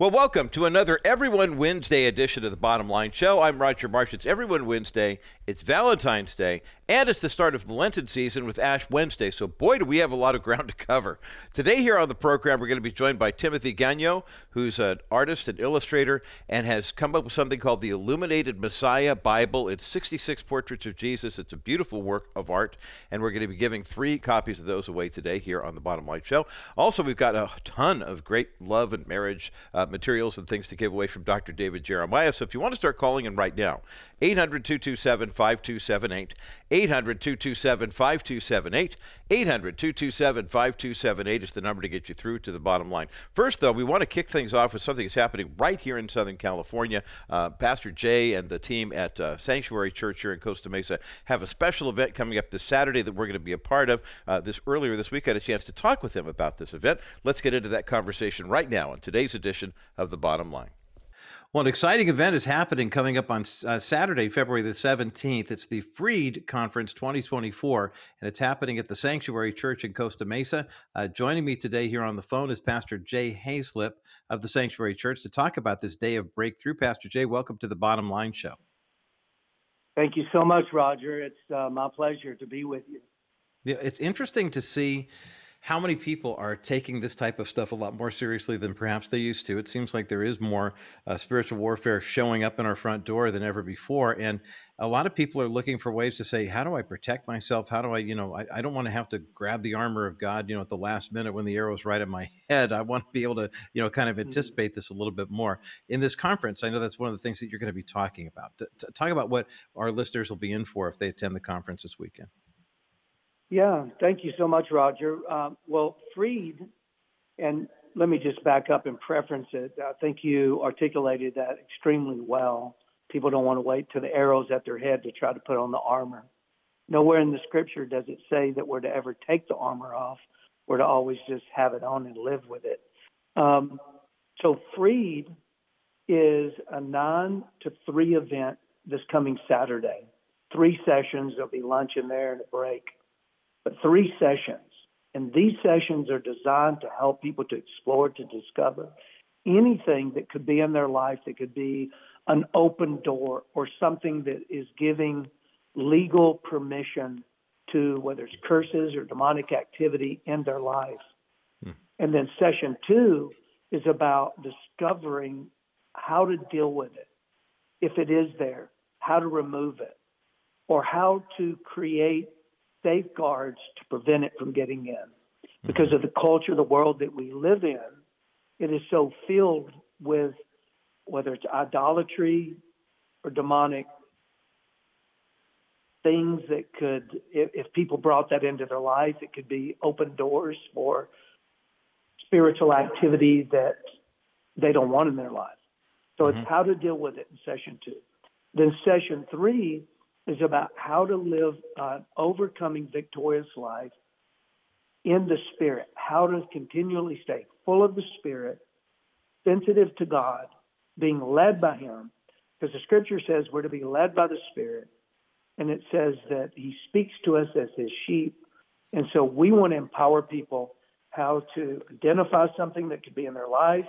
Well, welcome to another Everyone Wednesday edition of the Bottom Line Show. I'm Roger Marsh. It's Everyone Wednesday, it's Valentine's Day, and it's the start of the Lenten season with Ash Wednesday. So, boy, do we have a lot of ground to cover. Today, here on the program, we're going to be joined by Timothy Gagnon, who's an artist and illustrator and has come up with something called the Illuminated Messiah Bible. It's 66 portraits of Jesus. It's a beautiful work of art, and we're going to be giving three copies of those away today here on the Bottom Line Show. Also, we've got a ton of great love and marriage uh, materials and things to give away from Dr. David Jeremiah. So, if you want to start calling in right now, 800 227 5278. 800 227 5278. 800 227 5278 is the number to get you through to the bottom line. First, though, we want to kick things off with something that's happening right here in Southern California. Uh, Pastor Jay and the team at uh, Sanctuary Church here in Costa Mesa have a special event coming up this Saturday that we're going to be a part of. Uh, this earlier this week, I had a chance to talk with him about this event. Let's get into that conversation right now on today's edition of the Bottom Line. Well, an exciting event is happening coming up on uh, Saturday, February the 17th. It's the Freed Conference 2024, and it's happening at the Sanctuary Church in Costa Mesa. Uh, joining me today here on the phone is Pastor Jay Haizlip of the Sanctuary Church to talk about this day of breakthrough. Pastor Jay, welcome to the Bottom Line Show. Thank you so much, Roger. It's uh, my pleasure to be with you. Yeah, it's interesting to see how many people are taking this type of stuff a lot more seriously than perhaps they used to. It seems like there is more uh, spiritual warfare showing up in our front door than ever before. And a lot of people are looking for ways to say, how do I protect myself? How do I, you know, I, I don't want to have to grab the armor of God, you know, at the last minute when the arrow's right at my head. I want to be able to, you know, kind of mm-hmm. anticipate this a little bit more. In this conference, I know that's one of the things that you're going to be talking about. talk about what our listeners will be in for if they attend the conference this weekend. Yeah, thank you so much, Roger. Uh, well, Freed, and let me just back up and preference it. I think you articulated that extremely well. People don't want to wait till the arrows at their head to try to put on the armor. Nowhere in the scripture does it say that we're to ever take the armor off. We're to always just have it on and live with it. Um, so, Freed is a nine to three event this coming Saturday. Three sessions. There'll be lunch in there and a break but three sessions. And these sessions are designed to help people to explore, to discover anything that could be in their life that could be an open door or something that is giving legal permission to whether it's curses or demonic activity in their life. Hmm. And then session two is about discovering how to deal with it, if it is there, how to remove it, or how to create safeguards to prevent it from getting in. Mm-hmm. Because of the culture, the world that we live in, it is so filled with whether it's idolatry or demonic things that could, if, if people brought that into their life, it could be open doors for spiritual activity that they don't want in their life. So mm-hmm. it's how to deal with it in session two. Then session three is about how to live an overcoming victorious life in the Spirit, how to continually stay full of the Spirit, sensitive to God, being led by Him. Because the scripture says we're to be led by the Spirit, and it says that He speaks to us as His sheep. And so we want to empower people how to identify something that could be in their life,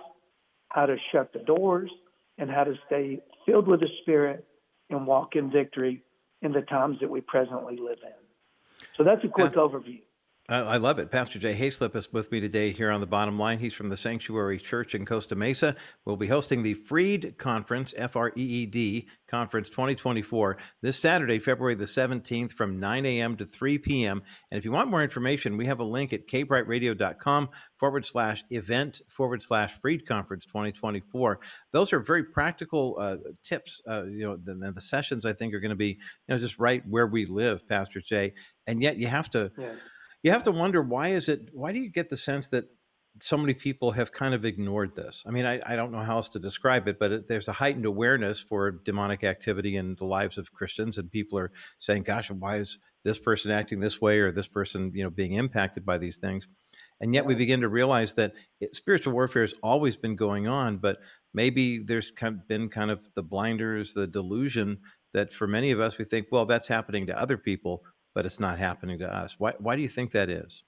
how to shut the doors, and how to stay filled with the Spirit and walk in victory in the times that we presently live in. So that's a quick overview. I love it. Pastor Jay Haizlip is with me today here on the bottom line. He's from the Sanctuary Church in Costa Mesa. We'll be hosting the Freed Conference, F R E E D Conference 2024, this Saturday, February the 17th from 9 a.m. to 3 p.m. And if you want more information, we have a link at kbrightradio.com forward slash event forward slash Freed Conference 2024. Those are very practical uh, tips. Uh, you know, the, the, sessions I think are going to be, you know, just right where we live, Pastor Jay. And yet you have to. Yeah you have to wonder why is it why do you get the sense that so many people have kind of ignored this? I mean i, I don't know how else to describe it but it, there's a heightened awareness for demonic activity in the lives of christians and people are saying gosh why is this person acting this way or this person you know being impacted by these things? And yet we begin to realize that it, spiritual warfare has always been going on but maybe there's kind of been kind of the blinders the delusion that for many of us we think well that's happening to other people but it's not happening to us. Why, why do you think that is?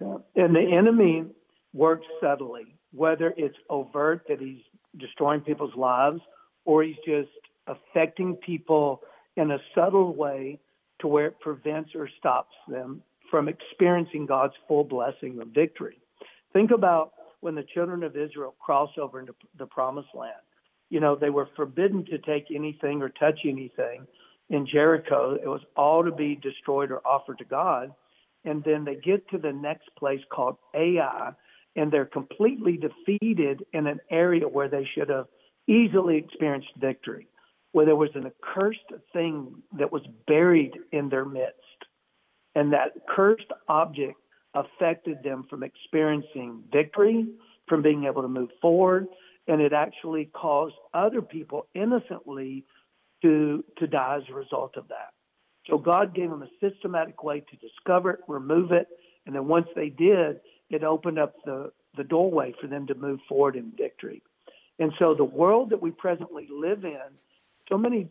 And the enemy works subtly. whether it's overt that he's destroying people's lives or he's just affecting people in a subtle way to where it prevents or stops them from experiencing God's full blessing of victory. Think about when the children of Israel crossed over into the promised land. You know, they were forbidden to take anything or touch anything in Jericho. It was all to be destroyed or offered to God. And then they get to the next place called Ai, and they're completely defeated in an area where they should have easily experienced victory, where there was an accursed thing that was buried in their midst. And that cursed object affected them from experiencing victory, from being able to move forward, and it actually caused other people innocently to to die as a result of that. So God gave them a systematic way to discover it, remove it, and then once they did, it opened up the, the doorway for them to move forward in victory. And so the world that we presently live in, so many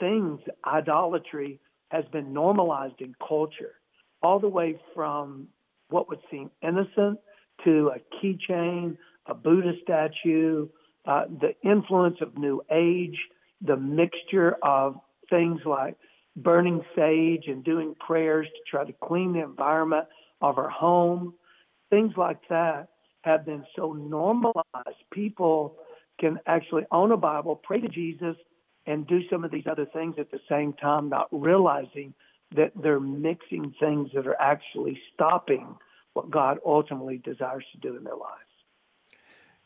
things, idolatry has been normalized in culture, all the way from what would seem innocent to a keychain, a Buddha statue, uh, the influence of New Age, the mixture of things like burning sage and doing prayers to try to clean the environment of our home, things like that have been so normalized. People can actually own a Bible, pray to Jesus, and do some of these other things at the same time, not realizing that they're mixing things that are actually stopping what God ultimately desires to do in their lives.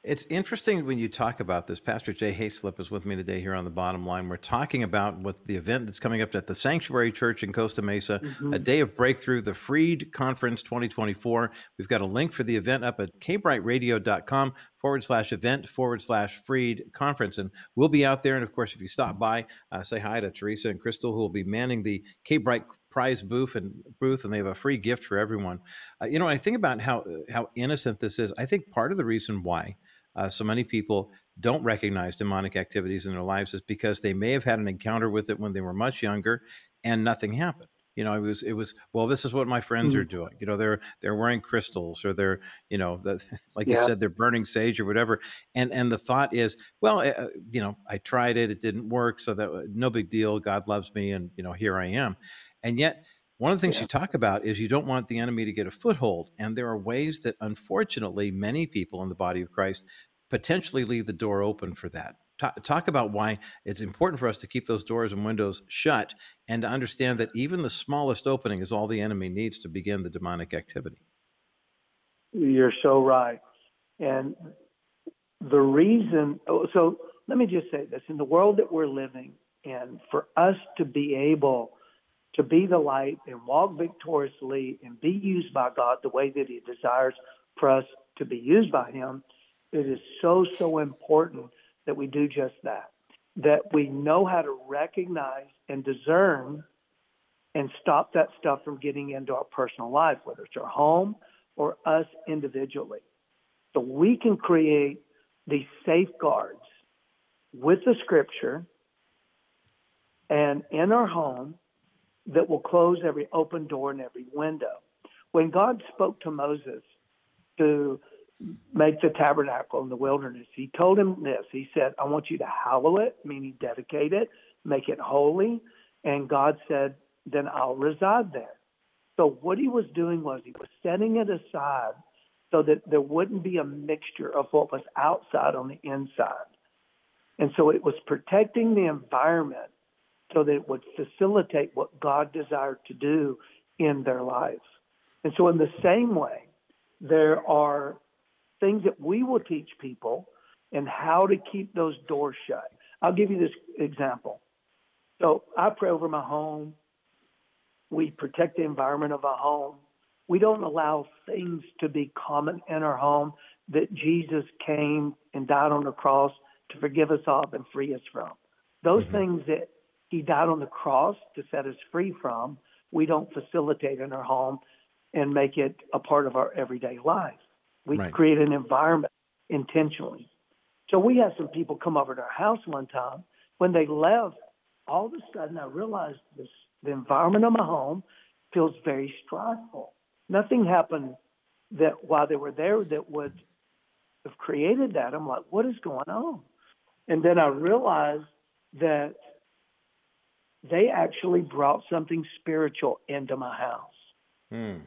It's interesting when you talk about this. Pastor Jay Haizlip is with me today here on the bottom line. We're talking about what the event that's coming up at the Sanctuary Church in Costa Mesa, mm-hmm. a day of breakthrough, the Freed Conference 2024. We've got a link for the event up at kbrightradio.com forward slash event forward slash freed conference. And we'll be out there. And of course, if you stop by, uh, say hi to Teresa and Crystal, who will be manning the K Bright prize booth and booth, and they have a free gift for everyone. Uh, you know, I think about how how innocent this is. I think part of the reason why uh, so many people don't recognize demonic activities in their lives is because they may have had an encounter with it when they were much younger and nothing happened you know it was it was well this is what my friends mm-hmm. are doing you know they're they're wearing crystals or they're you know the, like yeah. you said they're burning sage or whatever and and the thought is well uh, you know i tried it it didn't work so that uh, no big deal god loves me and you know here i am and yet one of the things yeah. you talk about is you don't want the enemy to get a foothold. And there are ways that, unfortunately, many people in the body of Christ potentially leave the door open for that. Talk about why it's important for us to keep those doors and windows shut and to understand that even the smallest opening is all the enemy needs to begin the demonic activity. You're so right. And the reason, oh, so let me just say this in the world that we're living in, for us to be able to be the light and walk victoriously and be used by God the way that He desires for us to be used by Him, it is so, so important that we do just that. That we know how to recognize and discern and stop that stuff from getting into our personal life, whether it's our home or us individually. So we can create these safeguards with the scripture and in our home that will close every open door and every window. When God spoke to Moses to make the tabernacle in the wilderness, he told him this. He said, I want you to hallow it, meaning dedicate it, make it holy. And God said, then I'll reside there. So what he was doing was he was setting it aside so that there wouldn't be a mixture of what was outside on the inside. And so it was protecting the environment so that it would facilitate what God desired to do in their lives. And so, in the same way, there are things that we will teach people and how to keep those doors shut. I'll give you this example. So, I pray over my home. We protect the environment of our home. We don't allow things to be common in our home that Jesus came and died on the cross to forgive us of and free us from. Those mm-hmm. things that he died on the cross to set us free from, we don't facilitate in our home and make it a part of our everyday life. We right. create an environment intentionally. So we had some people come over to our house one time. When they left, all of a sudden I realized this the environment of my home feels very stressful. Nothing happened that while they were there that would have created that. I'm like, what is going on? And then I realized that they actually brought something spiritual into my house. Mm.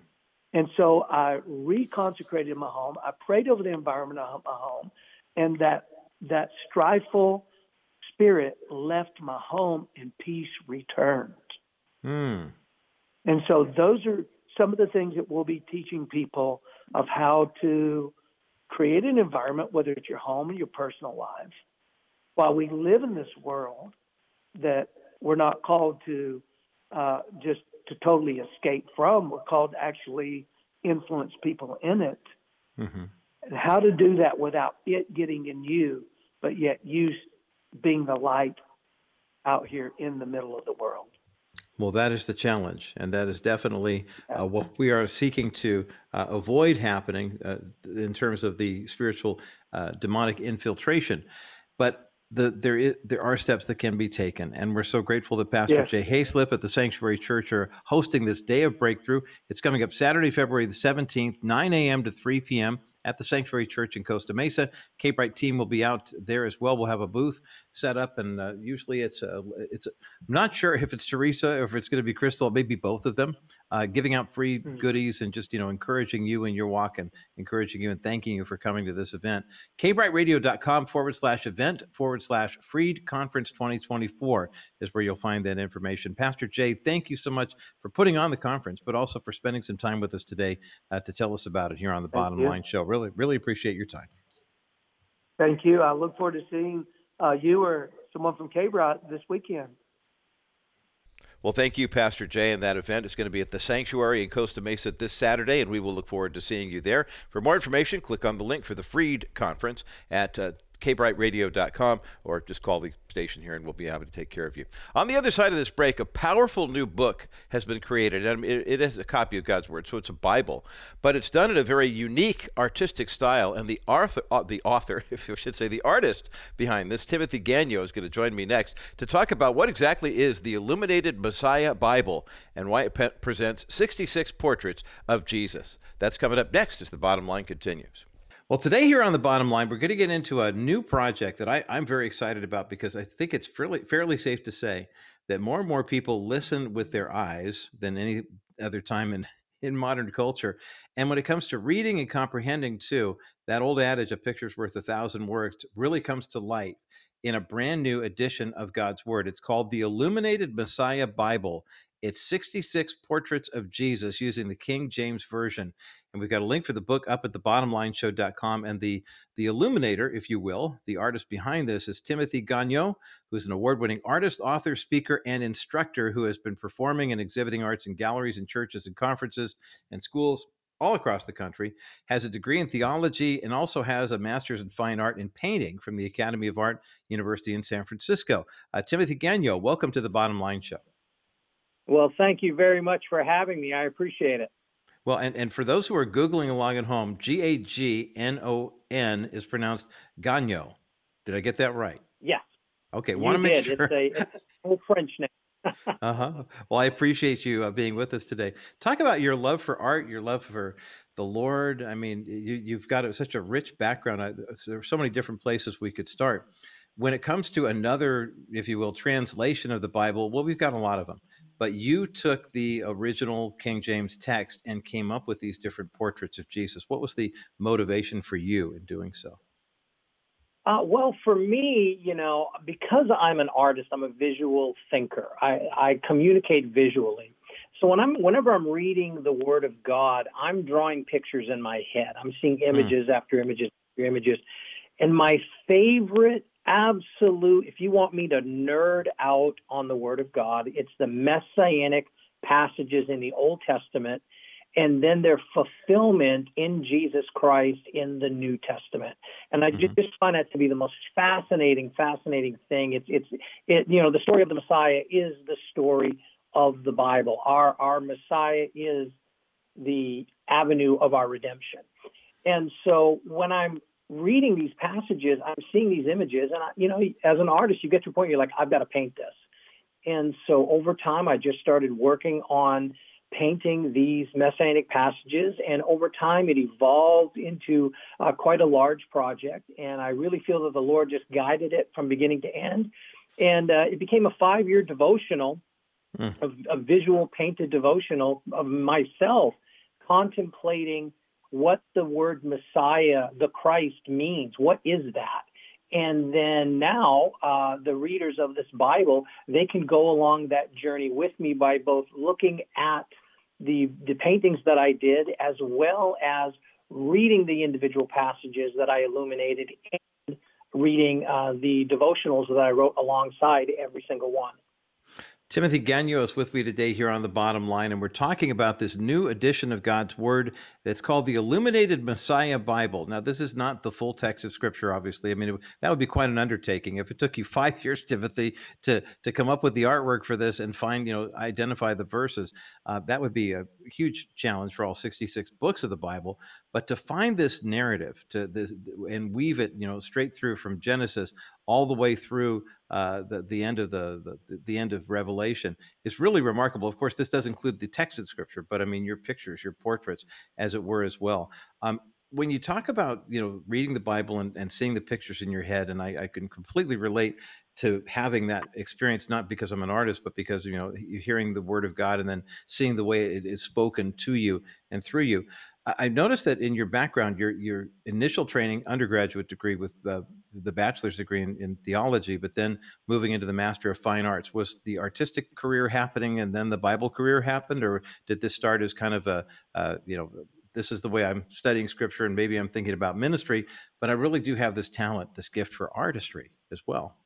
And so I reconsecrated my home. I prayed over the environment of my home, and that that strifeful spirit left my home, and peace returned. Mm. And so those are some of the things that we'll be teaching people of how to create an environment, whether it's your home or your personal lives, while we live in this world that we're not called to uh, just to totally escape from. We're called to actually influence people in it. Mm-hmm. And how to do that without it getting in you, but yet you being the light out here in the middle of the world. Well, that is the challenge, and that is definitely uh, what we are seeking to uh, avoid happening uh, in terms of the spiritual uh, demonic infiltration. But the, there is there are steps that can be taken, and we're so grateful that Pastor yes. Jay Haizlip at the Sanctuary Church are hosting this Day of Breakthrough. It's coming up Saturday, February the seventeenth, nine a.m. to three p.m at the Sanctuary Church in Costa Mesa. K-Bright team will be out there as well. We'll have a booth set up, and uh, usually it's a, it's. A, I'm not sure if it's Teresa or if it's going to be Crystal, maybe both of them, uh, giving out free mm-hmm. goodies and just you know encouraging you in your walk and encouraging you and thanking you for coming to this event. KBrightRadio.com forward slash event forward slash Freed Conference 2024 is where you'll find that information. Pastor Jay, thank you so much for putting on the conference, but also for spending some time with us today uh, to tell us about it here on the thank Bottom you. Line Show. Really, really appreciate your time. Thank you. I look forward to seeing uh, you or someone from KBRT this weekend. Well, thank you, Pastor Jay. And that event is going to be at the Sanctuary in Costa Mesa this Saturday, and we will look forward to seeing you there. For more information, click on the link for the Freed Conference at uh, kbrightradio.com or just call the station here and we'll be happy to take care of you. On the other side of this break, a powerful new book has been created. And it, is a copy of God's Word, so it's a Bible, but it's done in a very unique artistic style. And the author, uh, the author, if I should say, the artist behind this, Timothy Gagnon, is going to join me next to talk about what exactly is the Illuminated Messiah Bible and why it pe- presents 66 portraits of Jesus. That's coming up next as the bottom line continues. Well, today here on the bottom line, we're going to get into a new project that I, am very excited about because I think it's fairly fairly safe to say that more and more people listen with their eyes than any other time in in modern culture. And when it comes to reading and comprehending too, that old adage "a picture's worth a thousand words" really comes to light in a brand new edition of God's Word. It's called the Illuminated Messiah Bible. It's 66 portraits of Jesus using the King James Version. And we've got a link for the book up at the bottomlineshow.com. And the, the illuminator, if you will, the artist behind this is Timothy Gagnon, who's an award winning artist, author, speaker, and instructor who has been performing and exhibiting arts in galleries and churches and conferences and schools all across the country, has a degree in theology, and also has a master's in fine art in painting from the Academy of Art University in San Francisco. Uh, Timothy Gagnon, welcome to the Bottom Line Show. Well, thank you very much for having me. I appreciate it. Well, and, and for those who are Googling along at home, G A G N O N is pronounced Gagno. Did I get that right? Yes. Okay, want to make sure. It's a, it's a French name. uh huh. Well, I appreciate you uh, being with us today. Talk about your love for art, your love for the Lord. I mean, you, you've got a, such a rich background. I, there are so many different places we could start. When it comes to another, if you will, translation of the Bible, well, we've got a lot of them but you took the original King James text and came up with these different portraits of Jesus. What was the motivation for you in doing so? Uh, well, for me, you know, because I'm an artist, I'm a visual thinker. I, I communicate visually. So when I'm, whenever I'm reading the Word of God, I'm drawing pictures in my head. I'm seeing hmm. images mm. after images after images, and my favorite absolute, if you want me to nerd out on the Word of God, it's the messianic passages in the Old Testament and then their fulfillment in Jesus Christ in the New Testament. And I mm-hmm. just find that to be the most fascinating, fascinating thing. It's, it's, it, you know, the story of the Messiah is the story of the Bible. Our, our Messiah is the avenue of our redemption. And so when I'm reading these passages, I'm seeing these images, and I, you know, as an artist, you get to a point you're like, I've got to paint this. And so over time, I just started working on painting these messianic passages. And over time, it evolved into uh, quite a large project. And I really feel that the Lord just guided it from beginning to end. And uh, it became a five year devotional, mm. a, a visual painted devotional of myself contemplating what the word Messiah, the Christ, means. What is that? And then now, uh, the readers of this Bible, they can go along that journey with me by both looking at the, the paintings that I did as well as reading the individual passages that I illuminated and reading uh, the devotionals that I wrote alongside every single one. Timothy Gagnon is with me today here on the bottom line, and we're talking about this new edition of God's Word that's called the Illuminated Messiah Bible. Now, this is not the full text of Scripture, obviously. I mean, it, that would be quite an undertaking if it took you five years, Timothy, to to come up with the artwork for this and find, you know, identify the verses. Uh, that would be a huge challenge for all 66 books of the Bible. But to find this narrative, to this and weave it, you know, straight through from Genesis all the way through uh, the the end of the, the the end of Revelation is really remarkable. Of course, this does include the text of Scripture, but I mean your pictures, your portraits, as it were, as well. Um, when you talk about you know reading the Bible and, and seeing the pictures in your head, and I, I, can completely relate to having that experience, not because I'm an artist, but because you know you're hearing the Word of God and then seeing the way it is spoken to you and through you. I noticed that in your background, your your initial training, undergraduate degree with the bachelor's degree in, in, theology, but then moving into the Master of Fine Arts, was the artistic career happening, and then the Bible career happened, or did this start as kind of a uh, you know this is the way I'm studying Scripture, and maybe I'm thinking about ministry, but I really do have this talent, this gift for artistry as well.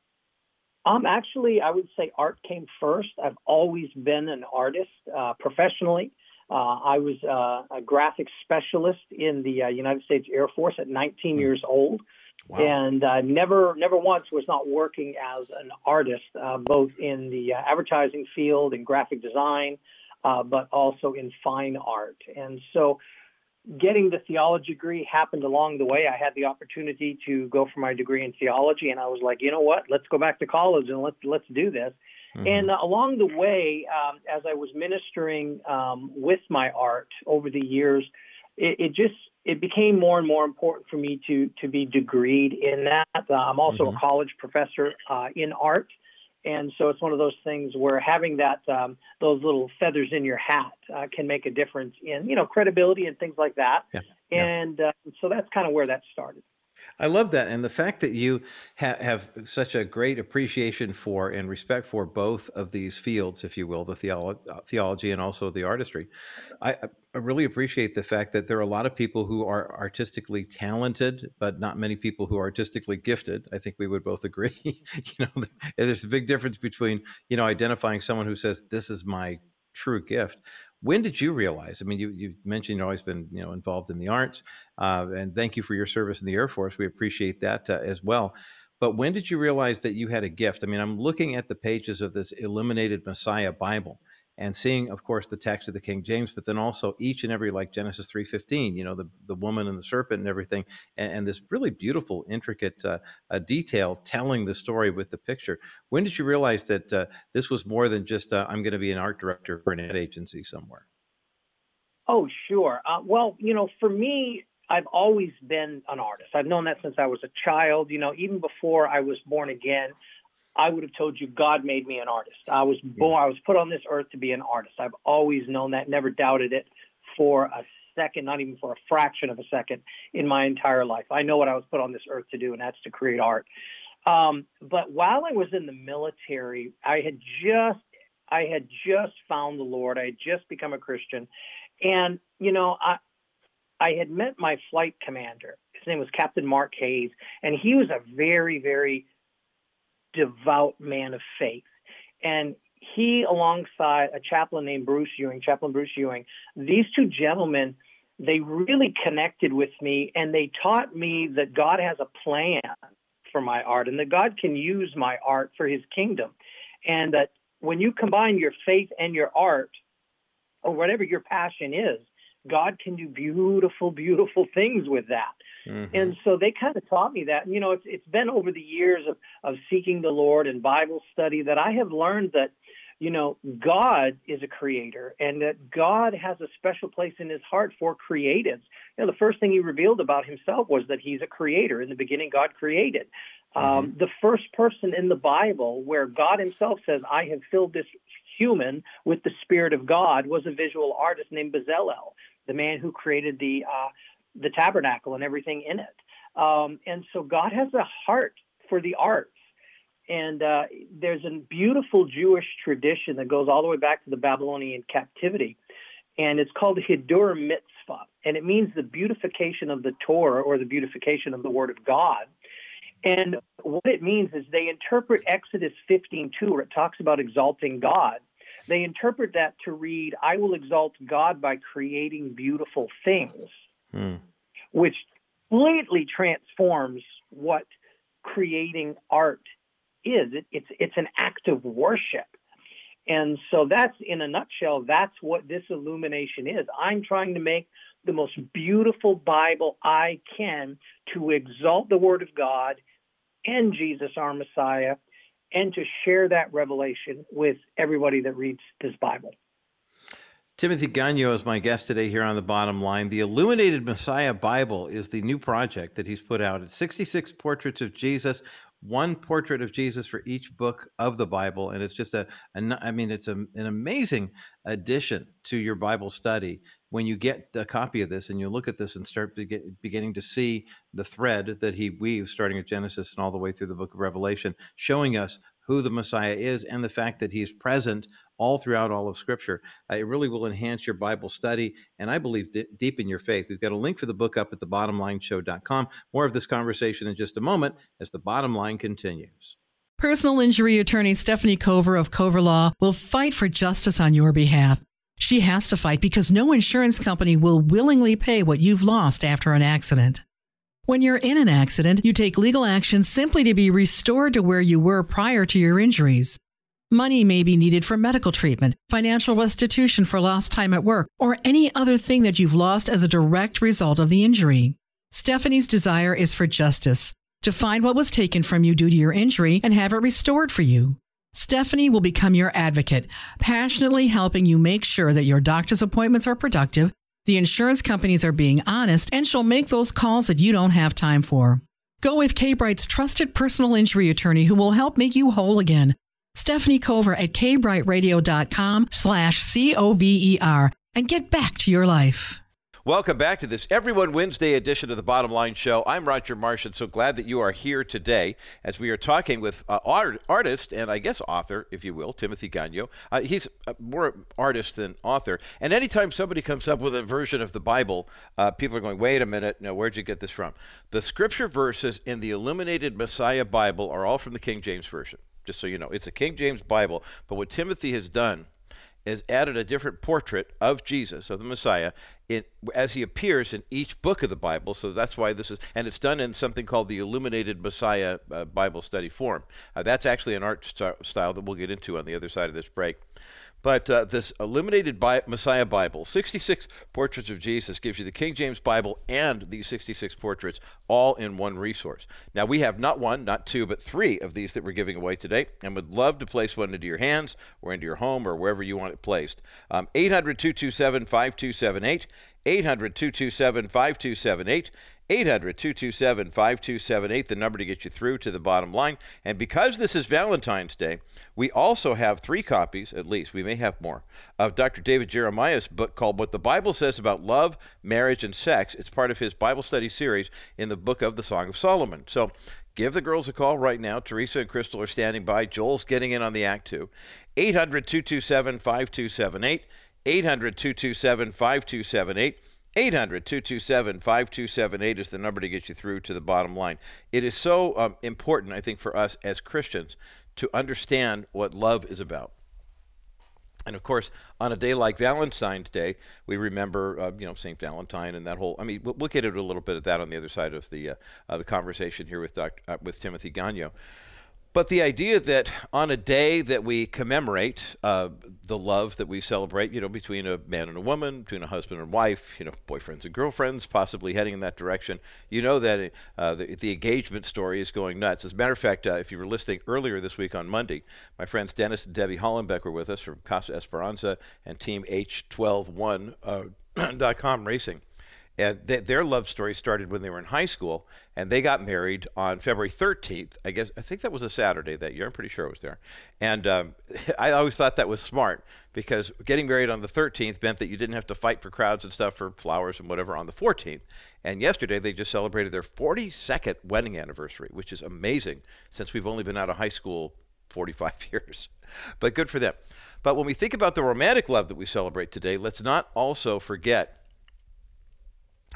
Um, actually, I would say art came first. I've always been an artist uh, professionally. Uh, I was uh, a graphic specialist in the uh, United States Air Force at 19 mm. years old, wow. and uh, never never once was not working as an artist, uh, both in the uh, advertising field and graphic design, but also in fine art. And so, getting the theology degree happened along the way. I had the opportunity to go for my degree in theology, and I was like, you know what? Let's go back to college and let's let's do this. Mm-hmm. And uh, along the way, um, as I was ministering um, with my art over the years, it, it, just it became more and more important for me to to be degreed in that. Uh, I'm also mm-hmm. a college professor uh, in art, and so it's one of those things where having that um, those little feathers in your hat uh, can make a difference in you know credibility and things like that. Yeah. And uh, so that's kind of where that started. I love that, and the fact that you ha- have such a great appreciation for and respect for both of these fields, if you will, the theolo- uh, theology and also the artistry. I, I, really appreciate the fact that there are a lot of people who are artistically talented, but not many people who are artistically gifted. I think we would both agree. you know, there's a big difference between you know identifying someone who says this is my true gift when did you realize? I mean, you you mentioned you've always been you know involved in the arts, uh, and thank you for your service in the Air Force. We appreciate that uh, as well. But when did you realize that you had a gift? I mean, I'm looking at the pages of this Illuminated Messiah Bible, and seeing, of course, the text of the King James, but then also each and every like Genesis three fifteen, you know, the the woman and the serpent and everything, and, and this really beautiful, intricate uh, uh, detail telling the story with the picture. When did you realize that uh, this was more than just uh, I'm going to be an art director for an ad agency somewhere? Oh, sure. Uh, well, you know, for me, I've always been an artist. I've known that since I was a child. You know, even before I was born again. I would have told you God made me an artist. I was born, I was put on this earth to be an artist. I've always known that, never doubted it for a second, not even for a fraction of a second in my entire life. I know what I was put on this earth to do, and that's to create art. Um, but while I was in the military, I had just I had just found the Lord. I had just become a Christian, and you know I I had met my flight commander. His name was Captain Mark Hayes, and he was a very very devout man of faith. And he, alongside a chaplain named Bruce Ewing, Chaplain Bruce Ewing, these two gentlemen, they really connected with me and they taught me that God has a plan for my art and that God can use my art for his kingdom. And that when you combine your faith and your art, or whatever your passion is, God can do beautiful, beautiful things with that. Mm-hmm. And so they kind of taught me that. And, you know, it's, it's been over the years of, of seeking the Lord and Bible study that I have learned that you know, God is a creator and that God has a special place in his heart for creatives. You know, the first thing he revealed about himself was that he's a creator. In the beginning, God created. Um, mm-hmm. Um, the first person in the Bible where God himself says, I have filled this human with the Spirit of God was a visual artist named Bezalel, the man who created the, uh, the tabernacle and everything in it. Um, and so God has a heart for the arts. And uh, there's a beautiful Jewish tradition that goes all the way back to the Babylonian captivity. And it's called Hiddur Mitzvah. And it means the beautification of the Torah or the beautification of the Word of God. And what it means is they interpret Exodus 15:2, where it talks about exalting God. They interpret that to read, I will exalt God by creating beautiful things, hmm. which completely transforms what creating art is. It, it's it's an act of worship. And so that's in a nutshell, that's what this illumination is. I'm trying to make the most beautiful Bible I can to exalt the Word of God and Jesus, our Messiah, and to share that revelation with everybody that reads this Bible. Timothy Gagnon is my guest today here on the bottom line. The Illuminated Messiah Bible is the new project that he's put out. It's 66 portraits of Jesus, one portrait of Jesus for each book of the Bible. And it's just a, a I mean, it's a, an amazing addition to your Bible study when you get a copy of this and you look at this and start get, beginning to see the thread that he weaves starting at Genesis and all the way through the book of Revelation, showing us who the Messiah is and the fact that he's present all throughout all of Scripture. Uh, it really will enhance your Bible study and I believe d- deepen your faith. We've got a link for the book up at thebottomlineshow.com. More of this conversation in just a moment as the bottom line continues. Personal injury attorney Stephanie Cover of Cover Law will fight for justice on your behalf. She has to fight because no insurance company will willingly pay what you've lost after an accident. When you're in an accident, you take legal action simply to be restored to where you were prior to your injuries. Money may be needed for medical treatment, financial restitution for lost time at work, or any other thing that you've lost as a direct result of the injury. Stephanie's desire is for justice, to find what was taken from you due to your injury and have it restored for you. Stephanie will become your advocate, passionately helping you make sure that your doctor's appointments are productive the insurance companies are being honest, and she'll make those calls that you don't have time for. Go with K-Bright's trusted personal injury attorney who will help make you whole again. Stephanie Cover at kbrightradio.com slash C-O-V-E-R and get back to your life. Welcome back to this Everyone Wednesday edition of the Bottom Line Show. I'm Roger Marsh, and so glad that you are here today as we are talking with uh, art, artist and I guess author, if you will, Timothy Gagnon. Uh, he's more artist than author. And anytime somebody comes up with a version of the Bible, uh, people are going, wait a minute, no, where'd you get this from? The scripture verses in the Illuminated Messiah Bible are all from the King James Version, just so you know. It's a King James Bible, but what Timothy has done is added a different portrait of Jesus, of the Messiah, in, as he appears in each book of the Bible. So that's why this is, and it's done in something called the Illuminated Messiah uh, Bible Study form. Uh, that's actually an art st- style that we'll get into on the other side of this break. But uh, this Illuminated Bi- Messiah Bible, 66 portraits of Jesus, gives you the King James Bible and these 66 portraits all in one resource. Now, we have not one, not two, but three of these that we're giving away today, and would love to place one into your hands or into your home or wherever you want it placed. Um, 800 227 5278. 800 227 5278. 800 227 5278, the number to get you through to the bottom line. And because this is Valentine's Day, we also have three copies, at least, we may have more, of Dr. David Jeremiah's book called What the Bible Says About Love, Marriage, and Sex. It's part of his Bible study series in the book of the Song of Solomon. So give the girls a call right now. Teresa and Crystal are standing by. Joel's getting in on the act too. 800 227 5278. 800 227 5278. 800 227 5278 is the number to get you through to the bottom line. It is so um, important, I think, for us as Christians to understand what love is about. And of course, on a day like Valentine's Day, we remember, uh, you know, Saint Valentine and that whole. I mean, we'll, we'll, get into a little bit of that on the other side of the uh, uh, the conversation here with Dr., uh, with Timothy Gagnon. But the idea that on a day that we commemorate uh, the love that we celebrate, you know, between a man and a woman, between a husband and wife, you know, boyfriends and girlfriends, possibly heading in that direction, you know that uh, the, the, engagement story is going nuts. As a matter of fact, uh, if you were listening earlier this week on Monday, my friends Dennis and Debbie Hollenbeck were with us from Casa Esperanza and Team H121.com uh, Racing and th- their love story started when they were in high school, and they got married on February 13th. I guess I think that was a Saturday that year. I'm pretty sure it was there. And um, I always thought that was smart because getting married on the 13th meant that you didn't have to fight for crowds and stuff for flowers and whatever on the 14th. And yesterday they just celebrated their 42nd wedding anniversary, which is amazing since we've only been out of high school 45 years. But good for them. But when we think about the romantic love that we celebrate today, let's not also forget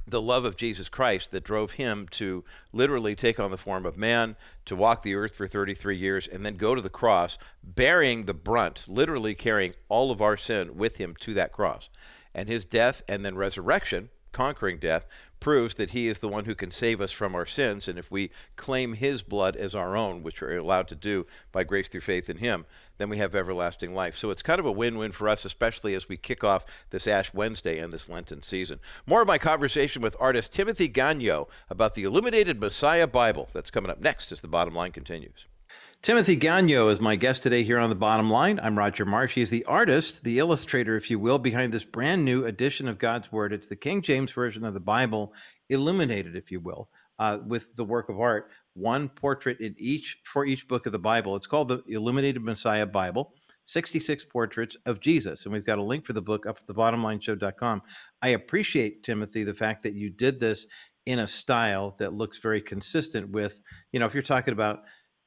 the love of Jesus Christ that drove him to literally take on the form of man, to walk the earth for 33 years, and then go to the cross, bearing the brunt, literally carrying all of our sin with him to that cross. And his death and then resurrection, conquering death, proves that he is the one who can save us from our sins. And if we claim his blood as our own, which we're allowed to do by grace through faith in him, then we have everlasting life. So it's kind of a win win for us, especially as we kick off this Ash Wednesday and this Lenten season. More of my conversation with artist Timothy Gagnon about the Illuminated Messiah Bible. That's coming up next as the bottom line continues. Timothy Gagnon is my guest today here on The Bottom Line. I'm Roger Marsh. He's the artist, the illustrator, if you will, behind this brand new edition of God's Word. It's the King James Version of the Bible, illuminated, if you will, uh, with the work of art, one portrait in each for each book of the Bible. It's called the Illuminated Messiah Bible. 66 portraits of Jesus. And we've got a link for the book up at the thebottomlineshow.com. I appreciate, Timothy, the fact that you did this in a style that looks very consistent with, you know, if you're talking about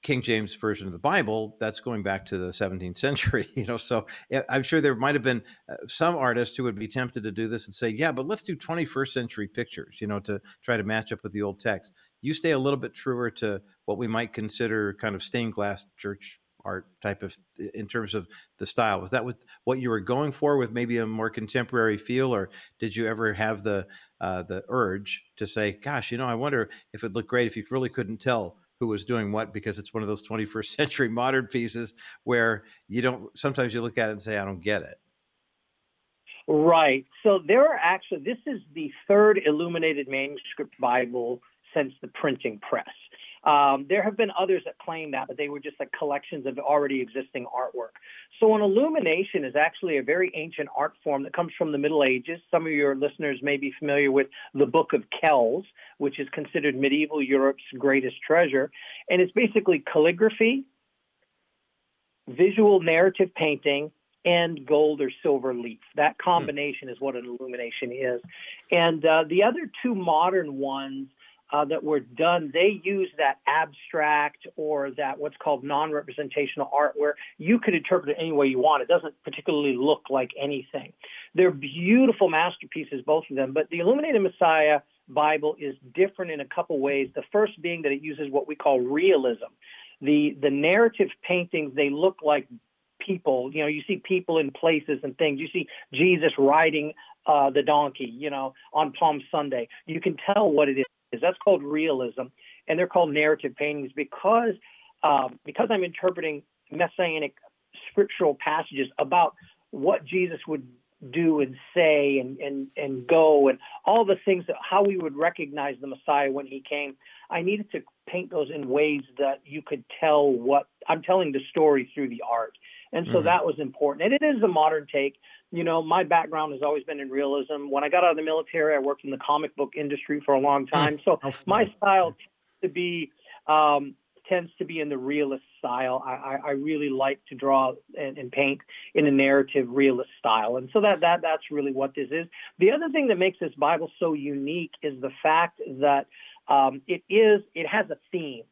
King James version of the Bible, that's going back to the 17th century, you know. So I'm sure there might have been uh, some artists who would be tempted to do this and say, "Yeah, but let's do 21st century pictures," you know, to try to match up with the old text. You stay a little bit truer to what we might consider kind of stained glass church art type of in terms of the style. Was that what you were going for with maybe a more contemporary feel, or did you ever have the uh, the urge to say, "Gosh, you know, I wonder if it looked great if you really couldn't tell"? Who was doing what because it's one of those 21st century modern pieces where you don't sometimes you look at it and say i don't get it. Right. So there are actually this is the third illuminated manuscript bible since the printing press um, there have been others that claim that, but they were just like collections of already existing artwork. So, an illumination is actually a very ancient art form that comes from the Middle Ages. Some of your listeners may be familiar with the Book of Kells, which is considered medieval Europe's greatest treasure. And it's basically calligraphy, visual narrative painting, and gold or silver leaf. That combination is what an illumination is. And uh, the other two modern ones uh, that were done, they use that abstract or that what's called non-representational art, where you could interpret it any way you want. It doesn't particularly look like anything. They're beautiful masterpieces, both of them. But the Illuminated Messiah Bible is different in a couple ways. The first being that it uses what we call realism. The the narrative paintings they look like people. You know, you see people in places and things. You see Jesus riding uh, the donkey, you know, on Palm Sunday. You can tell what it is is. Is that's called realism, and they're called narrative paintings because um, because I'm interpreting messianic scriptural passages about what Jesus would do and say and, and, and go and all the things that how we would recognize the Messiah when he came. I needed to paint those in ways that you could tell what I'm telling the story through the art. And so mm-hmm. that was important. And it is a modern take you know, my background has always been in realism. When I got out of the military, I worked in the comic book industry for a long hmm. time. So my style tends to be um, tends to be in the realist style. I, I, really like to draw and, and, paint in a narrative realist style, and so that that that's really what this is. The other thing that makes this Bible so unique is the fact that um, it is it has a theme.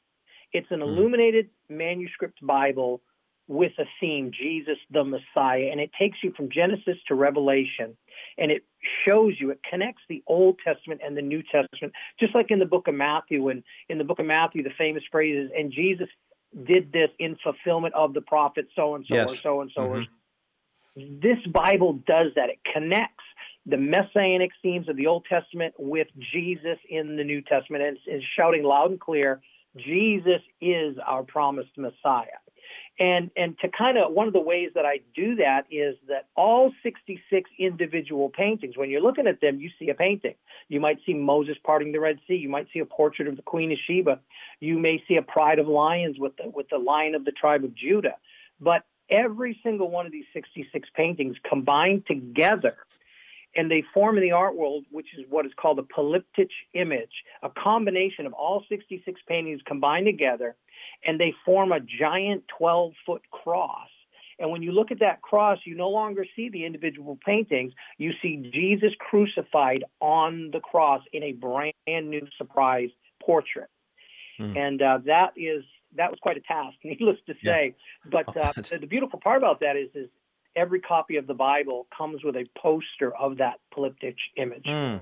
It's an hmm. illuminated manuscript Bible with a theme, Jesus the Messiah, and it takes you from Genesis to Revelation, and it shows you, it connects the Old Testament and the New Testament, just like in the book of Matthew. And in the book of Matthew, the famous phrase is, and Jesus did this in fulfillment of the prophet so and so or so and so. Mm-hmm. This Bible does that. It connects the messianic themes of the Old Testament with Jesus in the New Testament, and it's shouting loud and clear Jesus is our promised Messiah. And and to kind of one of the ways that I do that is that all 66 individual paintings, when you're looking at them, you see a painting. You might see Moses parting the Red Sea. You might see a portrait of the Queen of Sheba. You may see a pride of lions with the with the lion of the tribe of Judah. But every single one of these 66 paintings combined together and they form in the art world, which is what is called a polyptych image, a combination of all 66 paintings combined together, and they form a giant 12 foot cross. And when you look at that cross, you no longer see the individual paintings. You see Jesus crucified on the cross in a brand new surprise portrait. Mm. And uh, that is that was quite a task, needless to say. Yeah. But uh, the, the beautiful part about that is, is every copy of the Bible comes with a poster of that polyptych image. Mm.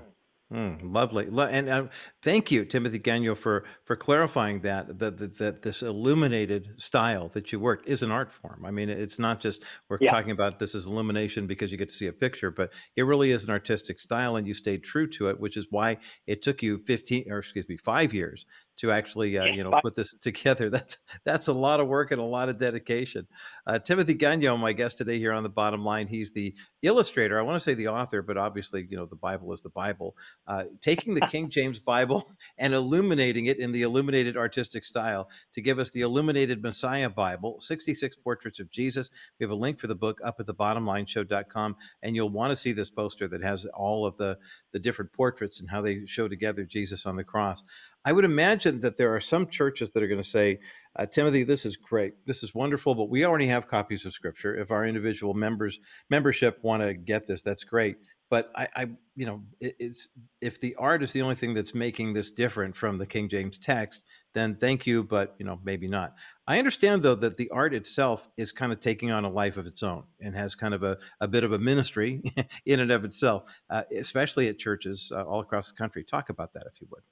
Mm, lovely, and uh, thank you, Timothy Gagnon, for for clarifying that that, that that this illuminated style that you worked is an art form. I mean, it's not just we're yeah. talking about this is illumination because you get to see a picture, but it really is an artistic style, and you stayed true to it, which is why it took you fifteen or excuse me five years to actually uh, you know put this together. That's that's a lot of work and a lot of dedication. Uh, Timothy Gagnon, my guest today here on the bottom line, he's the illustrator. I want to say the author, but obviously you know the Bible is the Bible. Uh, taking the King James Bible and illuminating it in the illuminated artistic style to give us the illuminated Messiah Bible, 66 portraits of Jesus. We have a link for the book up at the bottom line bottomlineshow.com, and you'll want to see this poster that has all of the the different portraits and how they show together Jesus on the cross. I would imagine that there are some churches that are going to say, uh, Timothy, this is great, this is wonderful, but we already have copies of Scripture. If our individual members membership want to get this, that's great. But I, I you know, it, it's if the art is the only thing that's making this different from the King James text, then thank you, but you know, maybe not. I understand though that the art itself is kind of taking on a life of its own and has kind of a, a bit of a ministry in and of itself, uh, especially at churches uh, all across the country. Talk about that if you would.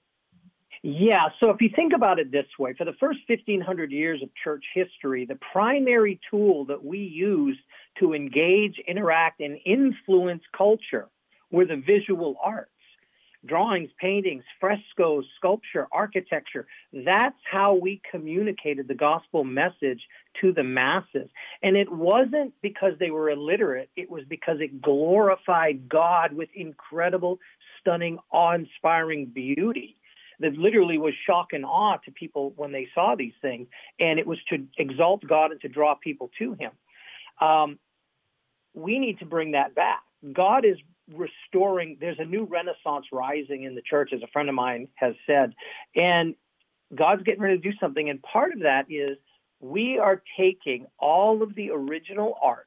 Yeah, so if you think about it this way, for the first 1500 years of church history, the primary tool that we used to engage, interact, and influence culture were the visual arts drawings, paintings, frescoes, sculpture, architecture. That's how we communicated the gospel message to the masses. And it wasn't because they were illiterate, it was because it glorified God with incredible, stunning, awe inspiring beauty that literally was shock and awe to people when they saw these things. And it was to exalt God and to draw people to Him. Um, we need to bring that back. God is restoring, there's a new renaissance rising in the church, as a friend of mine has said. And God's getting ready to do something. And part of that is we are taking all of the original art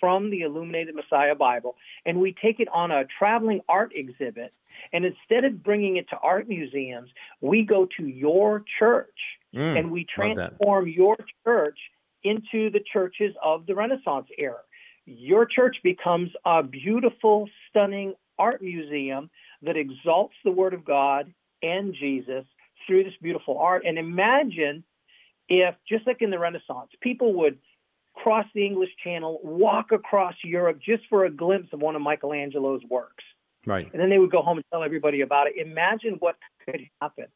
from the Illuminated Messiah Bible and we take it on a traveling art exhibit. And instead of bringing it to art museums, we go to your church mm, and we transform your church into the churches of the Renaissance era. Your church becomes a beautiful, stunning art museum that exalts the Word of God and Jesus through this beautiful art. And imagine if, just like in the Renaissance, people would cross the English Channel, walk across Europe just for a glimpse of one of Michelangelo's works. Right. And then they would go home and tell everybody about it. Imagine what could happen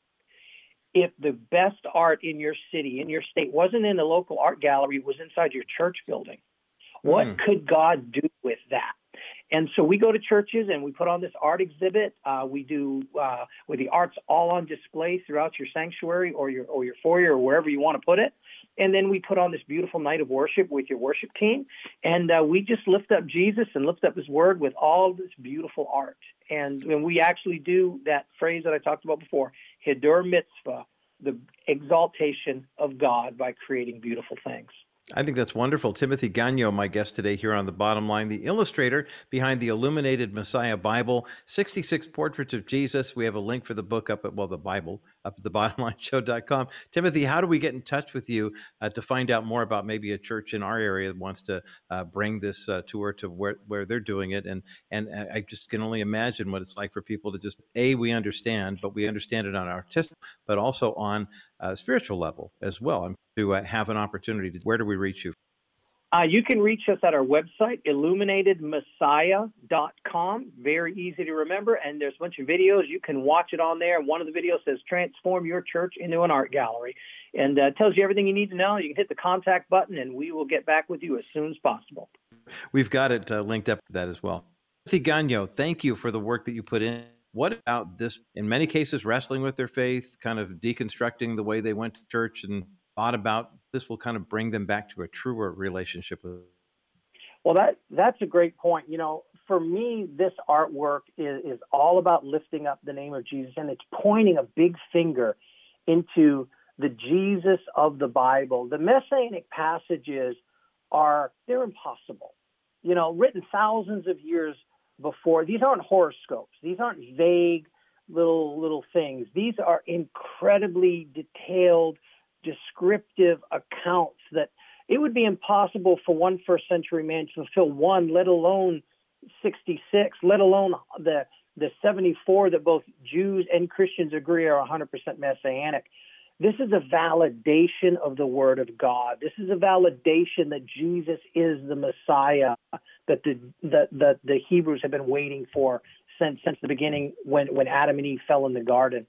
if the best art in your city, in your state, wasn't in a local art gallery, it was inside your church building. What mm. could God do with that? And so we go to churches and we put on this art exhibit. Uh, we do uh, with the arts all on display throughout your sanctuary or your or your foyer or wherever you want to put it. And then we put on this beautiful night of worship with your worship team, and uh, we just lift up Jesus and lift up His Word with all this beautiful art. And when we actually do that phrase that I talked about before, Hiddur Mitzvah, the exaltation of God by creating beautiful things. I think that's wonderful. Timothy Gagnon, my guest today here on the bottom line, the illustrator behind the Illuminated Messiah Bible, 66 Portraits of Jesus. We have a link for the book up at, well, the Bible up at the bottomlineshow.com. Timothy, how do we get in touch with you uh, to find out more about maybe a church in our area that wants to uh, bring this uh, tour to where, where they're doing it? And, and I just can only imagine what it's like for people to just, A, we understand, but we understand it on our artistic, but also on a spiritual level as well to uh, have an opportunity to, where do we reach you Uh, you can reach us at our website, illuminatedmessiah.com. Very easy to remember, and there's a bunch of videos. You can watch it on there. One of the videos says Transform Your Church into an Art Gallery and uh, tells you everything you need to know. You can hit the contact button, and we will get back with you as soon as possible. We've got it uh, linked up to that as well. Timothy Gagnon, thank you for the work that you put in. What about this, in many cases, wrestling with their faith, kind of deconstructing the way they went to church and thought about this will kind of bring them back to a truer relationship with well that that's a great point you know for me this artwork is, is all about lifting up the name of jesus and it's pointing a big finger into the jesus of the bible. The messianic passages are they're impossible you know written thousands of years before. These aren't horoscopes. These aren't vague little little things. These are incredibly detailed descriptive accounts that it would be impossible for one first century man to fulfill one, let alone 66, let alone the the 74 that both Jews and Christians agree are 100% messianic. This is a validation of the word of God. This is a validation that Jesus is the Messiah that the that the, the Hebrews have been waiting for since since the beginning when when Adam and Eve fell in the garden.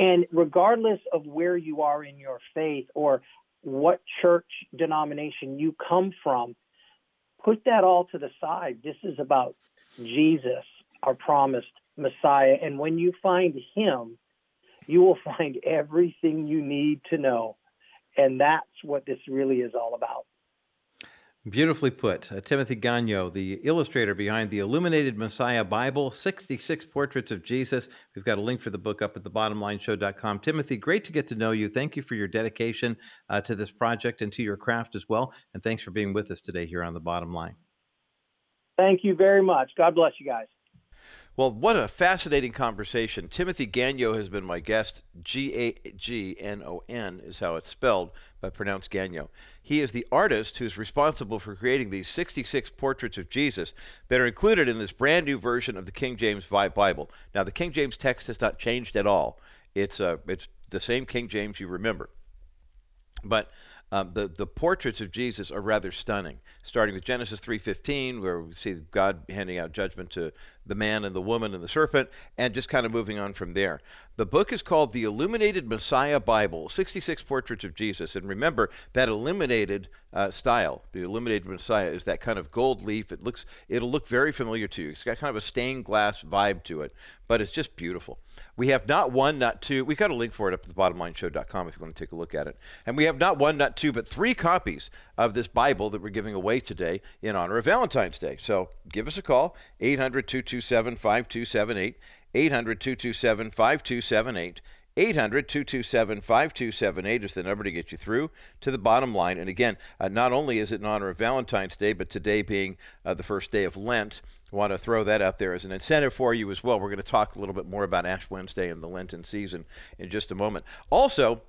And regardless of where you are in your faith or what church denomination you come from, put that all to the side. This is about Jesus, our promised Messiah. And when you find him, you will find everything you need to know. And that's what this really is all about. Beautifully put. Uh, Timothy Gagnon, the illustrator behind the Illuminated Messiah Bible, 66 Portraits of Jesus. We've got a link for the book up at the thebottomlineshow.com. Timothy, great to get to know you. Thank you for your dedication uh, to this project and to your craft as well. And thanks for being with us today here on The Bottom Line. Thank you very much. God bless you guys. Well, what a fascinating conversation. Timothy Gagnon has been my guest. G A G N O N is how it's spelled, but pronounced Gagno. He is the artist who's responsible for creating these 66 portraits of Jesus that are included in this brand new version of the King James Bible. Now, the King James text has not changed at all. It's uh, it's the same King James you remember. But um, the the portraits of Jesus are rather stunning, starting with Genesis 3:15, where we see God handing out judgment to the man and the woman and the serpent, and just kind of moving on from there. The book is called The Illuminated Messiah Bible 66 Portraits of Jesus. And remember, that illuminated uh, style, the illuminated Messiah, is that kind of gold leaf. It looks, it'll look very familiar to you. It's got kind of a stained glass vibe to it, but it's just beautiful. We have not one, not two. We've got a link for it up at the thebottomlineshow.com if you want to take a look at it. And we have not one, not two, but three copies of this Bible that we're giving away today in honor of Valentine's Day. So give us a call, 800 227 5278. 800 227 5278. 800 227 5278 is the number to get you through to the bottom line. And again, uh, not only is it in honor of Valentine's Day, but today being uh, the first day of Lent, I want to throw that out there as an incentive for you as well. We're going to talk a little bit more about Ash Wednesday and the Lenten season in just a moment. Also,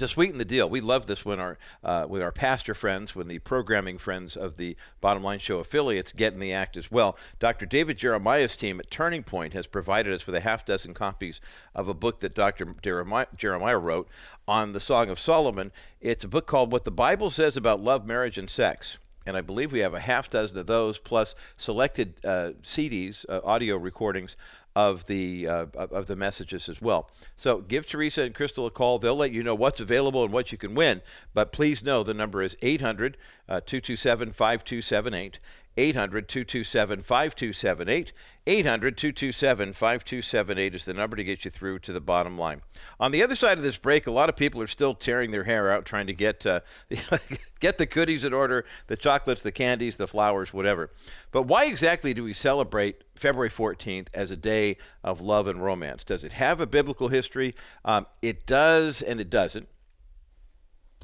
to sweeten the deal, we love this when our uh, with our pastor friends, when the programming friends of the Bottom Line Show affiliates get in the act as well. Dr. David Jeremiah's team at Turning Point has provided us with a half dozen copies of a book that Dr. Jeremiah, Jeremiah wrote on the Song of Solomon. It's a book called "What the Bible Says About Love, Marriage, and Sex." and I believe we have a half dozen of those, plus selected uh, CDs, uh, audio recordings of the uh, of the messages as well. So give Teresa and Crystal a call. They'll let you know what's available and what you can win. But please know the number is 800 uh, 227 5278. 800 227 5278. 800 227 5278 is the number to get you through to the bottom line. On the other side of this break, a lot of people are still tearing their hair out trying to get, uh, get the goodies in order the chocolates, the candies, the flowers, whatever. But why exactly do we celebrate February 14th as a day of love and romance? Does it have a biblical history? Um, it does and it doesn't.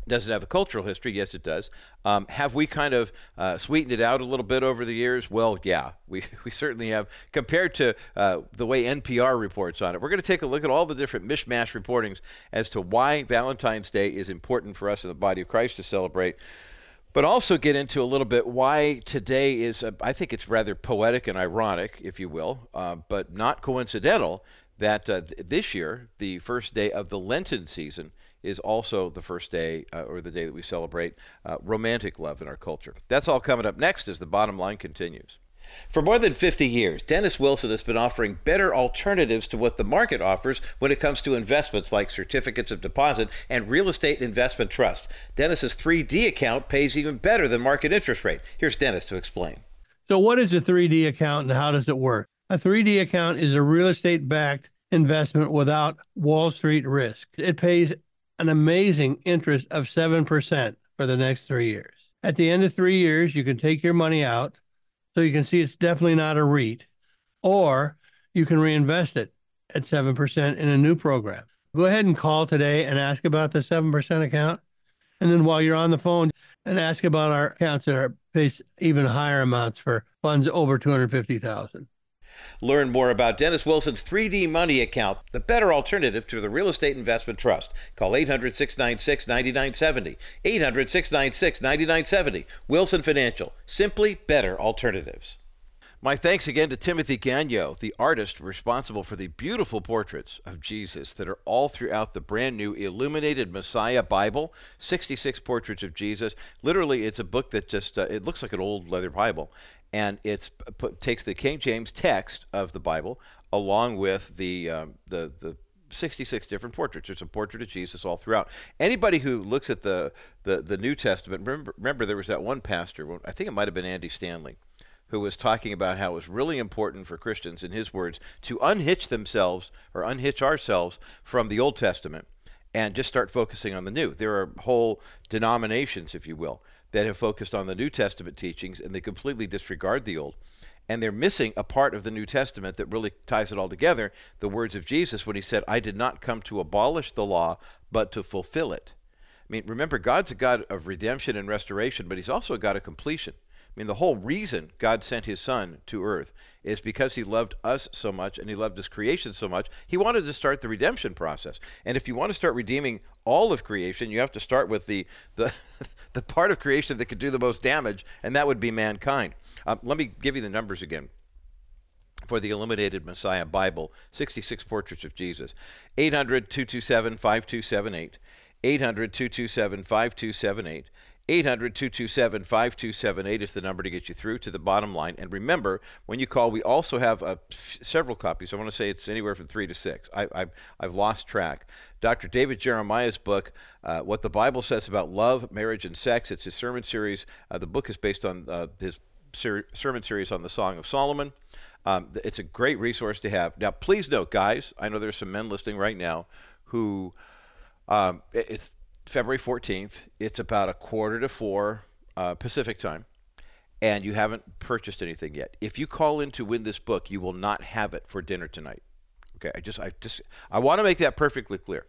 Does it have a cultural history? Yes, it does. Um, have we kind of uh, sweetened it out a little bit over the years? Well, yeah, we, we certainly have compared to uh, the way NPR reports on it. We're going to take a look at all the different mishmash reportings as to why Valentine's Day is important for us in the body of Christ to celebrate. But also get into a little bit why today is, uh, I think it's rather poetic and ironic, if you will, uh, but not coincidental that uh, th- this year, the first day of the Lenten season, is also the first day uh, or the day that we celebrate uh, romantic love in our culture. That's all coming up next as the bottom line continues. For more than 50 years, Dennis Wilson has been offering better alternatives to what the market offers when it comes to investments like certificates of deposit and real estate investment trust. Dennis's 3D account pays even better than market interest rate. Here's Dennis to explain. So, what is a 3D account and how does it work? A 3D account is a real estate backed investment without Wall Street risk. It pays an amazing interest of 7% for the next three years. At the end of three years, you can take your money out. So you can see it's definitely not a REIT, or you can reinvest it at 7% in a new program. Go ahead and call today and ask about the 7% account. And then while you're on the phone, and ask about our accounts that are pays even higher amounts for funds over 250,000. Learn more about Dennis Wilson's 3D Money account, the better alternative to the real estate investment trust. Call 800 696 9970. 800 696 9970. Wilson Financial. Simply better alternatives. My thanks again to Timothy Gagnon, the artist responsible for the beautiful portraits of Jesus that are all throughout the brand new Illuminated Messiah Bible, 66 portraits of Jesus. Literally, it's a book that just, uh, it looks like an old leather Bible, and it takes the King James text of the Bible along with the um, the the 66 different portraits. There's a portrait of Jesus all throughout. Anybody who looks at the the, the New Testament, remember, remember there was that one pastor, I think it might have been Andy Stanley, who was talking about how it was really important for Christians, in his words, to unhitch themselves or unhitch ourselves from the Old Testament and just start focusing on the New. There are whole denominations, if you will, that have focused on the New Testament teachings and they completely disregard the Old. And they're missing a part of the New Testament that really ties it all together the words of Jesus when he said, I did not come to abolish the law, but to fulfill it. I mean, remember, God's a God of redemption and restoration, but he's also a God of completion. I mean, the whole reason God sent his son to earth is because he loved us so much and he loved his creation so much. He wanted to start the redemption process. And if you want to start redeeming all of creation, you have to start with the, the, the part of creation that could do the most damage, and that would be mankind. Um, let me give you the numbers again for the Illuminated Messiah Bible 66 Portraits of Jesus. 800 227 5278. 800 227 5278. 800 227 5278 is the number to get you through to the bottom line. And remember, when you call, we also have uh, several copies. I want to say it's anywhere from three to six. I, I've, I've lost track. Dr. David Jeremiah's book, uh, What the Bible Says About Love, Marriage, and Sex. It's his sermon series. Uh, the book is based on uh, his ser- sermon series on the Song of Solomon. Um, it's a great resource to have. Now, please note, guys, I know there's some men listening right now who um, it's February 14th. It's about a quarter to four uh, Pacific time, and you haven't purchased anything yet. If you call in to win this book, you will not have it for dinner tonight. Okay, I just, I just, I want to make that perfectly clear.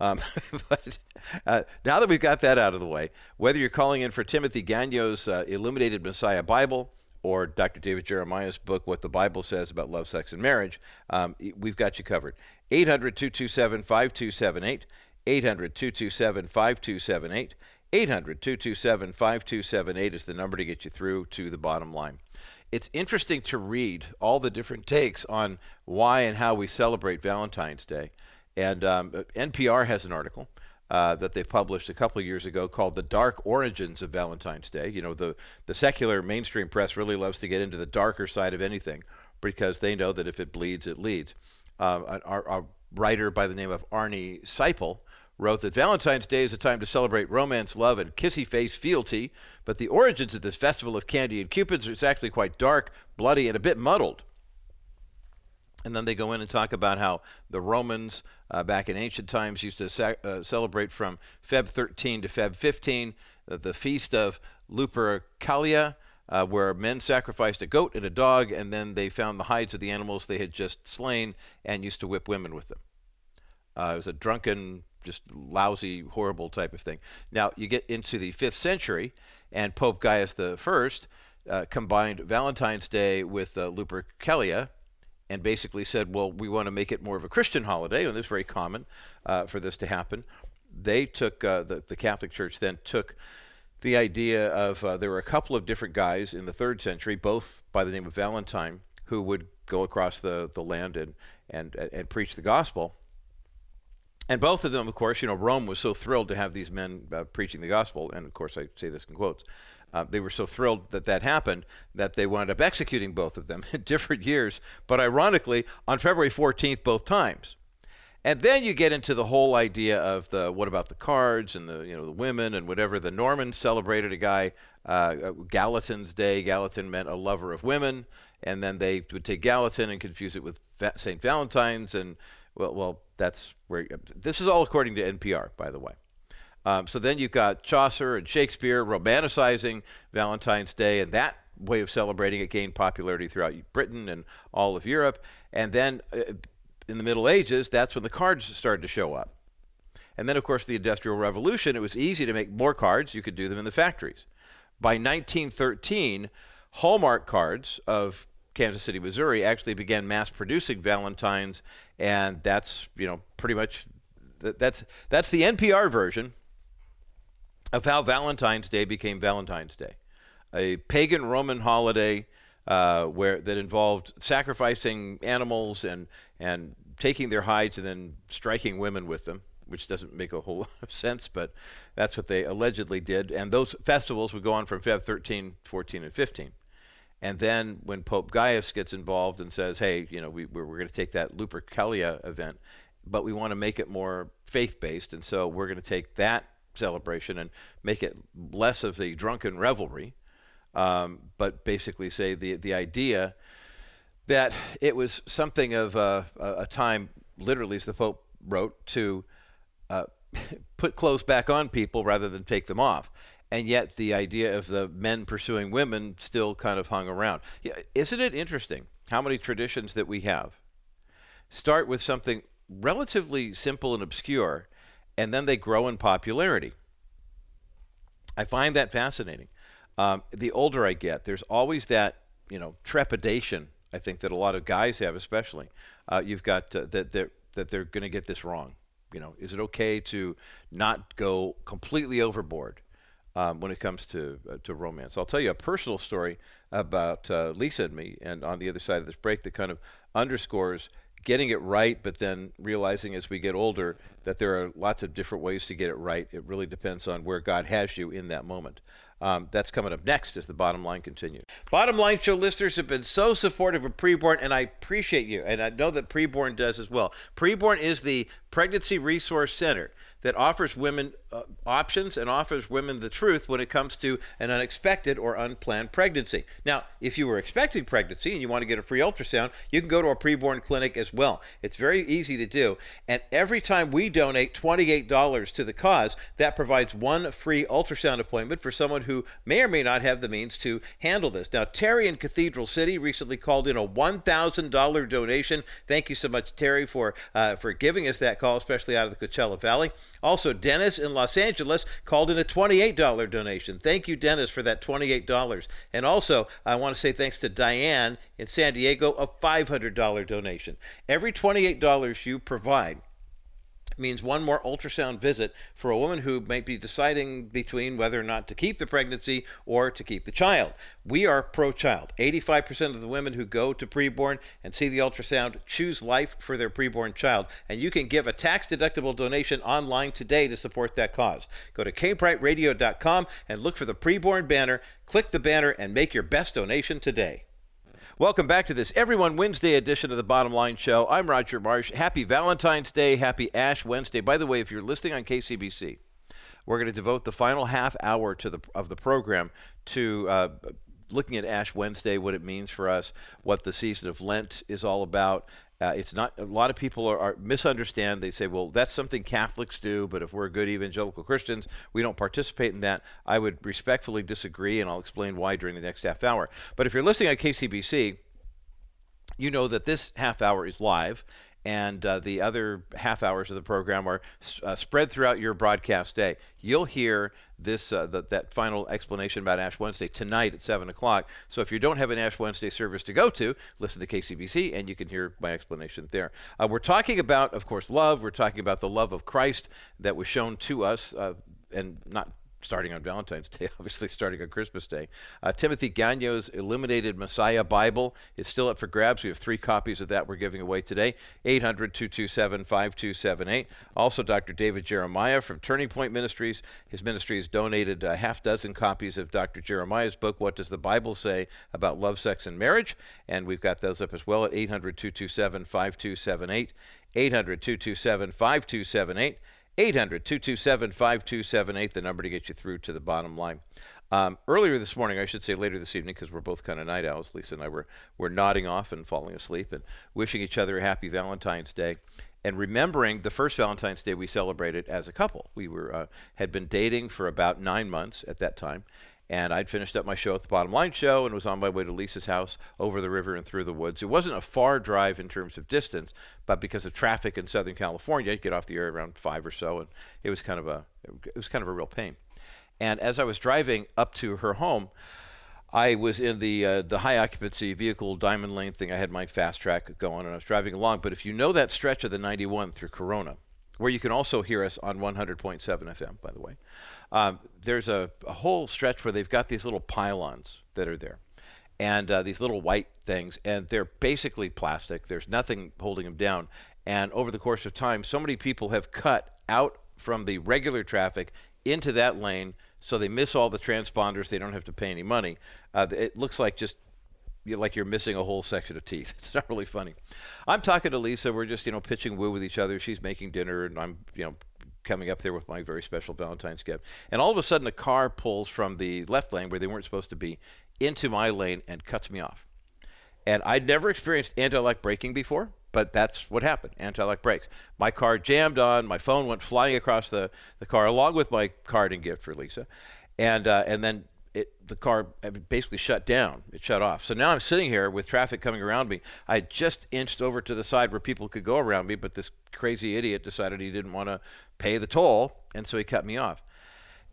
Um, but uh, now that we've got that out of the way, whether you're calling in for Timothy Gagnon's uh, Illuminated Messiah Bible or Dr. David Jeremiah's book, What the Bible Says About Love, Sex, and Marriage, um, we've got you covered. 800 227 5278. 800 227 5278. 800 227 5278 is the number to get you through to the bottom line. It's interesting to read all the different takes on why and how we celebrate Valentine's Day. And um, NPR has an article uh, that they published a couple of years ago called "The Dark Origins of Valentine's Day." You know, the the secular mainstream press really loves to get into the darker side of anything because they know that if it bleeds, it leads. Uh, writer by the name of Arnie Seipel wrote that Valentine's Day is a time to celebrate romance, love, and kissy face fealty, but the origins of this festival of candy and cupids is actually quite dark, bloody, and a bit muddled. And then they go in and talk about how the Romans uh, back in ancient times used to uh, celebrate from Feb 13 to Feb 15 uh, the feast of Lupercalia, uh, where men sacrificed a goat and a dog, and then they found the hides of the animals they had just slain and used to whip women with them. Uh, it was a drunken, just lousy, horrible type of thing. Now you get into the fifth century, and Pope Gelasius I uh, combined Valentine's Day with Lupercalia and basically said, well, we want to make it more of a Christian holiday, and is very common uh, for this to happen. They took, uh, the, the Catholic Church then took the idea of uh, there were a couple of different guys in the third century, both by the name of Valentine, who would go across the, the land and, and, and preach the gospel. And both of them, of course, you know, Rome was so thrilled to have these men uh, preaching the gospel, and of course, I say this in quotes. Uh, they were so thrilled that that happened that they wound up executing both of them in different years, but ironically, on February 14th, both times. And then you get into the whole idea of the what about the cards and the you know the women and whatever. The Normans celebrated a guy uh, Gallatin's Day. Gallatin meant a lover of women, and then they would take Gallatin and confuse it with Saint Valentine's. And well, well, that's where this is all according to NPR, by the way. Um, so then you've got Chaucer and Shakespeare romanticizing Valentine's Day, and that way of celebrating it gained popularity throughout Britain and all of Europe. And then uh, in the Middle Ages, that's when the cards started to show up. And then, of course, the Industrial Revolution, it was easy to make more cards. You could do them in the factories. By 1913, Hallmark cards of Kansas City, Missouri, actually began mass producing Valentines, and that's you know pretty much that's that's the NPR version of how Valentine's Day became Valentine's Day, a pagan Roman holiday uh, where that involved sacrificing animals and and taking their hides and then striking women with them, which doesn't make a whole lot of sense, but that's what they allegedly did. And those festivals would go on from Feb 13, 14, and 15. And then when Pope Gelasius gets involved and says, hey, you know, we, we're, we're going to take that Lupercalia event, but we want to make it more faith based. And so we're going to take that celebration and make it less of the drunken revelry, um, but basically say the, the idea that it was something of a, a time, literally, as the Pope wrote, to uh, put clothes back on people rather than take them off. And yet, the idea of the men pursuing women still kind of hung around. Yeah, isn't it interesting how many traditions that we have start with something relatively simple and obscure, and then they grow in popularity? I find that fascinating. Um, the older I get, there's always that you know trepidation I think that a lot of guys have, especially. Uh, you've got uh, that they're, that they're going to get this wrong. You know, is it okay to not go completely overboard um, when it comes to uh, to romance? I'll tell you a personal story about uh, Lisa and me, and on the other side of this break, that kind of underscores getting it right, but then realizing as we get older that there are lots of different ways to get it right. It really depends on where God has you in that moment. Um, that's coming up next as the bottom line continues. Bottom line show listeners have been so supportive of preborn, and I appreciate you, and I know that preborn does as well. Preborn is the pregnancy resource center that offers women uh, options and offers women the truth when it comes to an unexpected or unplanned pregnancy. Now, if you were expecting pregnancy and you want to get a free ultrasound, you can go to a preborn clinic as well. It's very easy to do. And every time we donate $28 to the cause, that provides one free ultrasound appointment for someone who may or may not have the means to handle this. Now, Terry in Cathedral City recently called in a $1,000 donation. Thank you so much, Terry, for, uh, for giving us that call, especially out of the Coachella Valley. Also, Dennis in Los Angeles called in a $28 donation. Thank you, Dennis, for that $28. And also, I want to say thanks to Diane in San Diego, a $500 donation. Every $28 you provide means one more ultrasound visit for a woman who might be deciding between whether or not to keep the pregnancy or to keep the child. We are pro child. 85% of the women who go to preborn and see the ultrasound choose life for their preborn child. And you can give a tax deductible donation online today to support that cause. Go to kbrightradio.com and look for the preborn banner. Click the banner and make your best donation today. Welcome back to this Everyone Wednesday edition of the Bottom Line Show. I'm Roger Marsh. Happy Valentine's Day. Happy Ash Wednesday. By the way, if you're listening on KCBC, we're going to devote the final half hour to the of the program to uh, looking at Ash Wednesday, what it means for us, what the season of Lent is all about, uh, it's not a lot of people are, are, misunderstand. They say, "Well, that's something Catholics do, but if we're good evangelical Christians, we don't participate in that." I would respectfully disagree, and I'll explain why during the next half hour. But if you're listening on KCBC, you know that this half hour is live, and uh, the other half hours of the program are uh, spread throughout your broadcast day. You'll hear this uh, the, that final explanation about Ash Wednesday tonight at seven o'clock. So if you don't have an Ash Wednesday service to go to, listen to KCBC, and you can hear my explanation there. Uh, we're talking about, of course, love. We're talking about the love of Christ that was shown to us, uh, and not starting on Valentine's Day, obviously starting on Christmas Day. Uh, Timothy Gagnon's Illuminated Messiah Bible is still up for grabs. We have three copies of that we're giving away today 800 227 5278. Also, Dr. David Jeremiah from Turning Point Ministries. His ministry has donated a half dozen copies of Dr. Jeremiah's book, What Does the Bible Say About Love, Sex, and Marriage? And we've got those up as well at 800 227 5278. 800 227 5278. 800 227 5278, the number to get you through to the bottom line. Um, earlier this morning, I should say later this evening, because we're both kind of night owls, Lisa and I were, were nodding off and falling asleep and wishing each other a happy Valentine's Day and remembering the first Valentine's Day we celebrated as a couple. We were uh, had been dating for about nine months at that time, and I'd finished up my show at the Bottom Line Show and was on my way to Lisa's house over the river and through the woods. It wasn't a far drive in terms of distance, but because of traffic in Southern California, I'd get off the air around five or so, and it was kind of a it was kind of a real pain. And as I was driving up to her home, I was in the uh, the high occupancy vehicle diamond lane thing. I had my fast track going, and I was driving along. But if you know that stretch of the 91 through Corona, where you can also hear us on 100.7 FM, by the way. Um, there's a, a, whole stretch where they've got these little pylons that are there, and uh, these little white things, and they're basically plastic. There's nothing holding them down. And over the course of time, so many people have cut out from the regular traffic into that lane, so they miss all the transponders. They don't have to pay any money. Uh, it looks like just like you're missing a whole section of teeth. It's not really funny. I'm talking to Lisa. We're just you know pitching woo with each other. She's making dinner, and I'm you know coming up there with my very special Valentine's gift. And all of a sudden, a car pulls from the left lane where they weren't supposed to be into my lane and cuts me off. And I'd never experienced anti-lock braking before, but that's what happened. Anti-lock brakes. My car jammed on. My phone went flying across the, the car along with my card and gift for Lisa. And uh, and then it, the car basically shut down. It shut off. So now I'm sitting here with traffic coming around me. I just inched over to the side where people could go around me, but this crazy idiot decided he didn't want to pay the toll, and so he cut me off.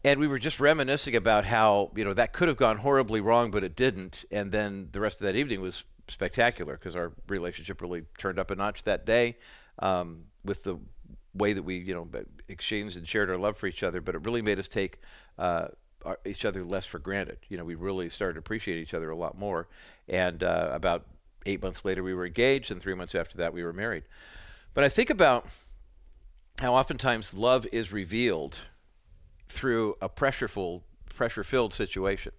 And we were just reminiscing about how you know that could have gone horribly wrong, but it didn't. And then the rest of that evening was spectacular because our relationship really turned up a notch that day um, with the way that we you know exchanged and shared our love for each other. But it really made us take. Uh, each other less for granted. You know, we really started to appreciate each other a lot more. And uh, about eight months later, we were engaged, and three months after that, we were married. But I think about how oftentimes love is revealed through a pressureful, pressure-filled situation.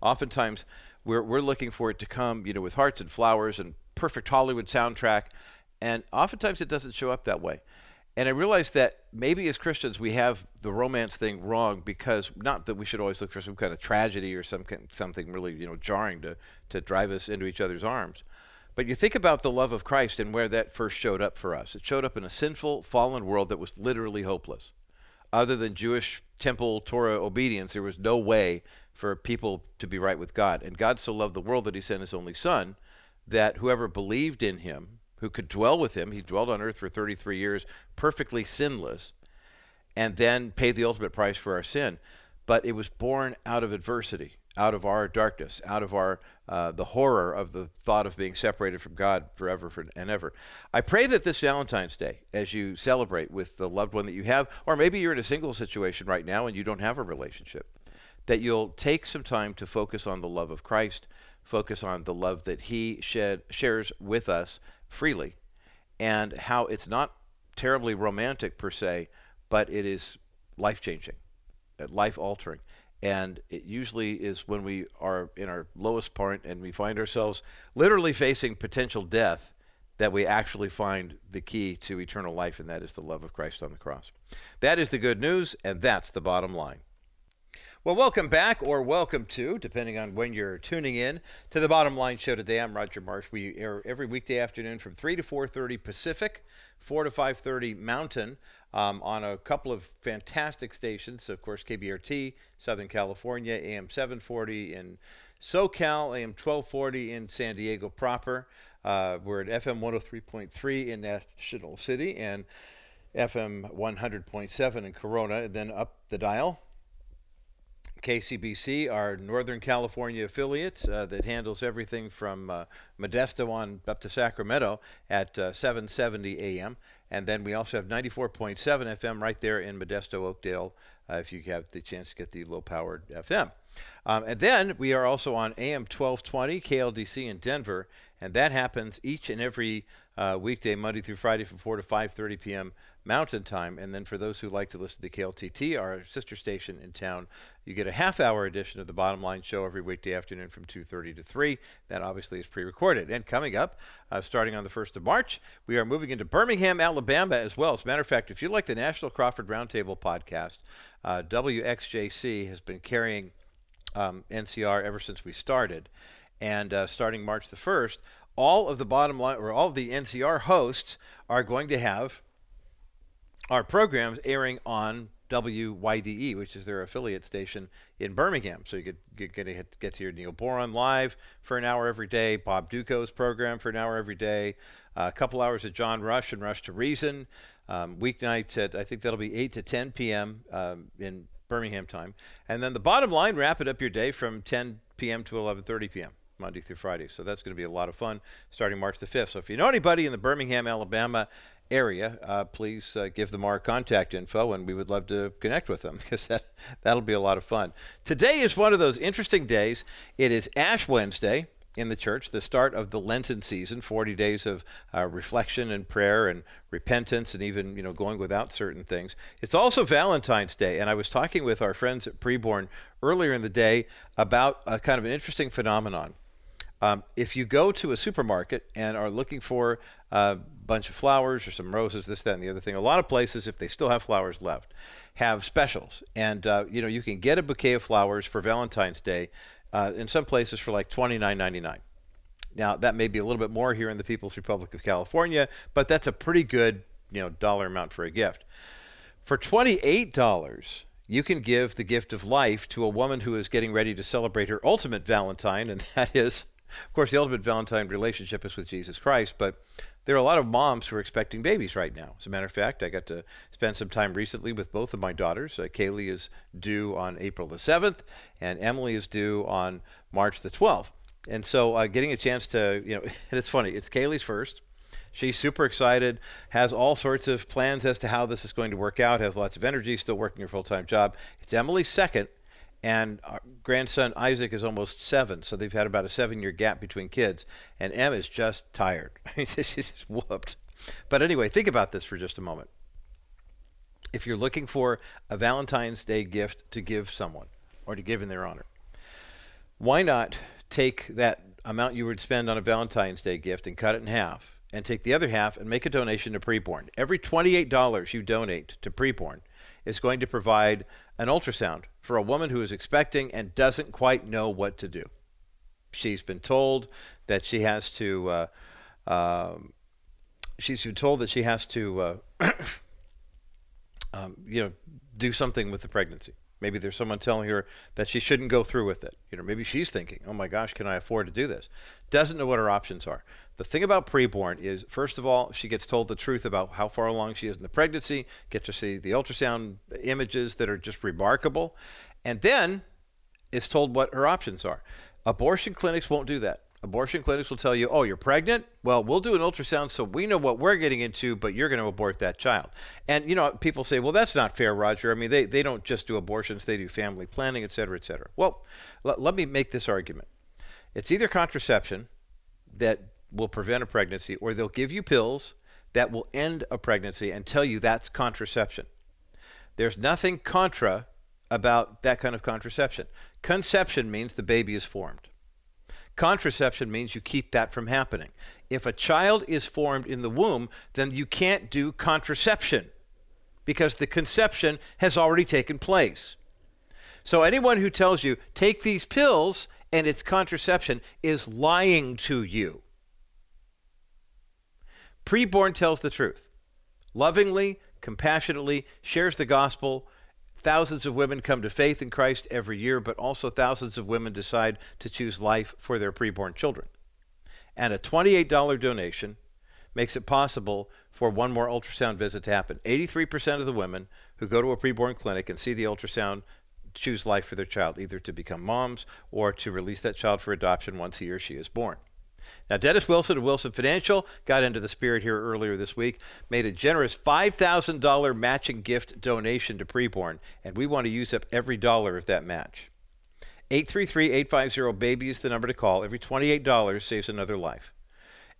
Oftentimes, we're we're looking for it to come, you know, with hearts and flowers and perfect Hollywood soundtrack, and oftentimes it doesn't show up that way. And I realized that maybe as Christians we have the romance thing wrong because not that we should always look for some kind of tragedy or some something really you know jarring to to drive us into each other's arms. But you think about the love of Christ and where that first showed up for us. It showed up in a sinful, fallen world that was literally hopeless. Other than Jewish temple Torah obedience, there was no way for people to be right with God. And God so loved the world that he sent his only son that whoever believed in him who could dwell with him. He dwelled on earth for 33 years, perfectly sinless, and then paid the ultimate price for our sin. But it was born out of adversity, out of our darkness, out of our uh, the horror of the thought of being separated from God forever and ever. I pray that this Valentine's Day, as you celebrate with the loved one that you have, or maybe you're in a single situation right now and you don't have a relationship, that you'll take some time to focus on the love of Christ, focus on the love that He shed, shares with us freely, and how it's not terribly romantic per se, but it is life changing, uh, life altering. And it usually is when we are in our lowest point and we find ourselves literally facing potential death that we actually find the key to eternal life, and that is the love of Christ on the cross. That is the good news, and that's the bottom line. Well, welcome back, or welcome to, depending on when you're tuning in, to the Bottom Line Show today. I'm Roger Marsh. We air every weekday afternoon from 3 to 4.30 Pacific, 4 to 5.30 Mountain, um, on a couple of fantastic stations. Of course, KBRT, Southern California, AM 740 in SoCal, AM 1240 in San Diego proper. Uh, we're at FM 103.3 in National City and FM 100.7 in Corona, and then up the dial KCBC, our Northern California affiliate uh, that handles everything from uh, Modesto on up to Sacramento at uh, 7:70 a.m. And then we also have 94.7 FM right there in Modesto, Oakdale, uh, if you have the chance to get the low powered FM. Um, and then we are also on AM 1220 KLDC in Denver, and that happens each and every uh, weekday, Monday through Friday, from 4 to 5:30 p.m. Mountain Time. And then for those who like to listen to KLTT, our sister station in town, you get a half-hour edition of the Bottom Line Show every weekday afternoon from 2:30 to 3. That obviously is pre-recorded. And coming up, uh, starting on the 1st of March, we are moving into Birmingham, Alabama, as well. As a matter of fact, if you like the National Crawford Roundtable podcast, uh, WXJC has been carrying um, NCR ever since we started. And uh, starting March the 1st, all of the bottom line or all of the NCR hosts are going to have our programs airing on WYDE, which is their affiliate station in Birmingham. So you get get, get, get to your Neil Boron live for an hour every day, Bob Dutko's program for an hour every day, uh, a couple hours of John Rush and Rush to Reason. Um, weeknights at I think that'll be 8 to 10 p.m. Um, in Birmingham time, and then the bottom line wrap it up your day from 10 p.m. to 11:30 p.m. Monday through Friday. So that's going to be a lot of fun starting March the 5th. So if you know anybody in the Birmingham, Alabama area, uh, please uh, give them our contact info, and we would love to connect with them because that, that'll be a lot of fun. Today is one of those interesting days. It is Ash Wednesday in the church, the start of the Lenten season, 40 days of uh, reflection and prayer and repentance and even, you know, going without certain things. It's also Valentine's Day, and I was talking with our friends at Preborn earlier in the day about a kind of an interesting phenomenon. Um, if you go to a supermarket and are looking for a bunch of flowers or some roses, this, that, and the other thing, a lot of places, if they still have flowers left, have specials. And, uh, you know, you can get a bouquet of flowers for Valentine's Day uh, in some places for like $29.99. Now, that may be a little bit more here in the People's Republic of California, but that's a pretty good, you know, dollar amount for a gift. For $28, you can give the gift of life to a woman who is getting ready to celebrate her ultimate Valentine, and that is, of course, the ultimate Valentine relationship is with Jesus Christ, but there are a lot of moms who are expecting babies right now. As a matter of fact, I got to spend some time recently with both of my daughters. Uh, Kaylee is due on April the 7th, and Emily is due on March the 12th. And so uh, getting a chance to, you know, and it's funny, it's Kaylee's first. She's super excited, has all sorts of plans as to how this is going to work out, has lots of energy, still working her full time job. It's Emily's second, and our grandson Isaac is almost seven, so they've had about a seven-year gap between kids. And Em is just tired; she's just whooped. But anyway, think about this for just a moment. If you're looking for a Valentine's Day gift to give someone, or to give in their honor, why not take that amount you would spend on a Valentine's Day gift and cut it in half, and take the other half and make a donation to Preborn? Every $28 you donate to Preborn is going to provide an ultrasound for a woman who is expecting and doesn't quite know what to do. She's been told that she has to. Uh, um, she's been told that she has to, uh, um, you know, do something with the pregnancy. Maybe there's someone telling her that she shouldn't go through with it. You know, maybe she's thinking, "Oh my gosh, can I afford to do this?" Doesn't know what her options are. The thing about preborn is, first of all, she gets told the truth about how far along she is in the pregnancy, get to see the ultrasound images that are just remarkable, and then is told what her options are. Abortion clinics won't do that. Abortion clinics will tell you, oh, you're pregnant? Well, we'll do an ultrasound so we know what we're getting into, but you're going to abort that child. And, you know, people say, well, that's not fair, Roger. I mean, they, they don't just do abortions, they do family planning, et cetera, et cetera. Well, l- let me make this argument. It's either contraception that will prevent a pregnancy, or they'll give you pills that will end a pregnancy and tell you that's contraception. There's nothing contra about that kind of contraception. Conception means the baby is formed. Contraception means you keep that from happening. If a child is formed in the womb, then you can't do contraception because the conception has already taken place. So anyone who tells you, take these pills and it's contraception, is lying to you. Preborn tells the truth. Lovingly, compassionately, shares the gospel. Thousands of women come to faith in Christ every year, but also thousands of women decide to choose life for their preborn children. And a $28 donation makes it possible for one more ultrasound visit to happen. 83% of the women who go to a preborn clinic and see the ultrasound choose life for their child, either to become moms or to release that child for adoption once he or she is born. Now, Dennis Wilson of Wilson Financial got into the spirit here earlier this week, made a generous $5,000 matching gift donation to Preborn, and we want to use up every dollar of that match. 833-850-BABY is the number to call. Every $28 saves another life.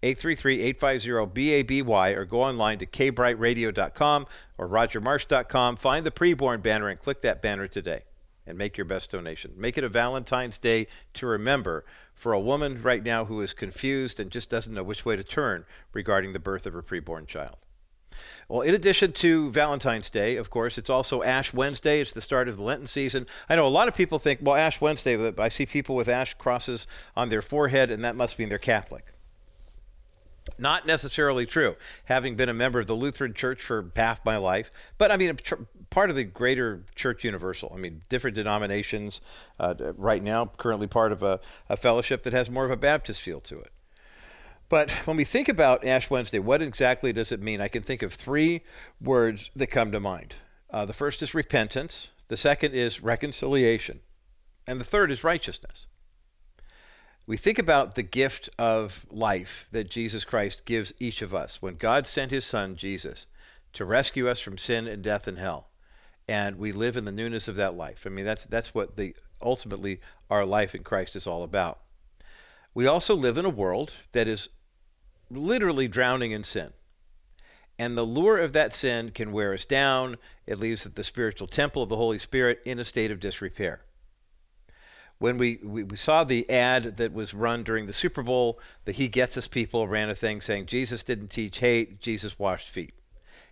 833-850-BABY or go online to kbrightradio.com or rogermarsh.com. Find the preborn banner and click that banner today and make your best donation. Make it a Valentine's Day to remember for a woman right now who is confused and just doesn't know which way to turn regarding the birth of her preborn child. Well, in addition to Valentine's Day, of course, it's also Ash Wednesday. It's the start of the Lenten season. I know a lot of people think, well, Ash Wednesday, I see people with ash crosses on their forehead, and that must mean they're Catholic. Not necessarily true. Having been a member of the Lutheran Church for half my life, but I mean, part of the greater Church Universal. I mean, different denominations. Uh, right now, currently part of a, a fellowship that has more of a Baptist feel to it. But when we think about Ash Wednesday, what exactly does it mean? I can think of three words that come to mind. Uh, the first is repentance, the second is reconciliation, and the third is righteousness. We think about the gift of life that Jesus Christ gives each of us when God sent his son, Jesus, to rescue us from sin and death and hell. And we live in the newness of that life. I mean, that's, that's what the, ultimately our life in Christ is all about. We also live in a world that is literally drowning in sin. And the lure of that sin can wear us down. It leaves the spiritual temple of the Holy Spirit in a state of disrepair. When we, we, we, saw the ad that was run during the Super Bowl, the He Gets Us people ran a thing saying Jesus didn't teach hate, Jesus washed feet.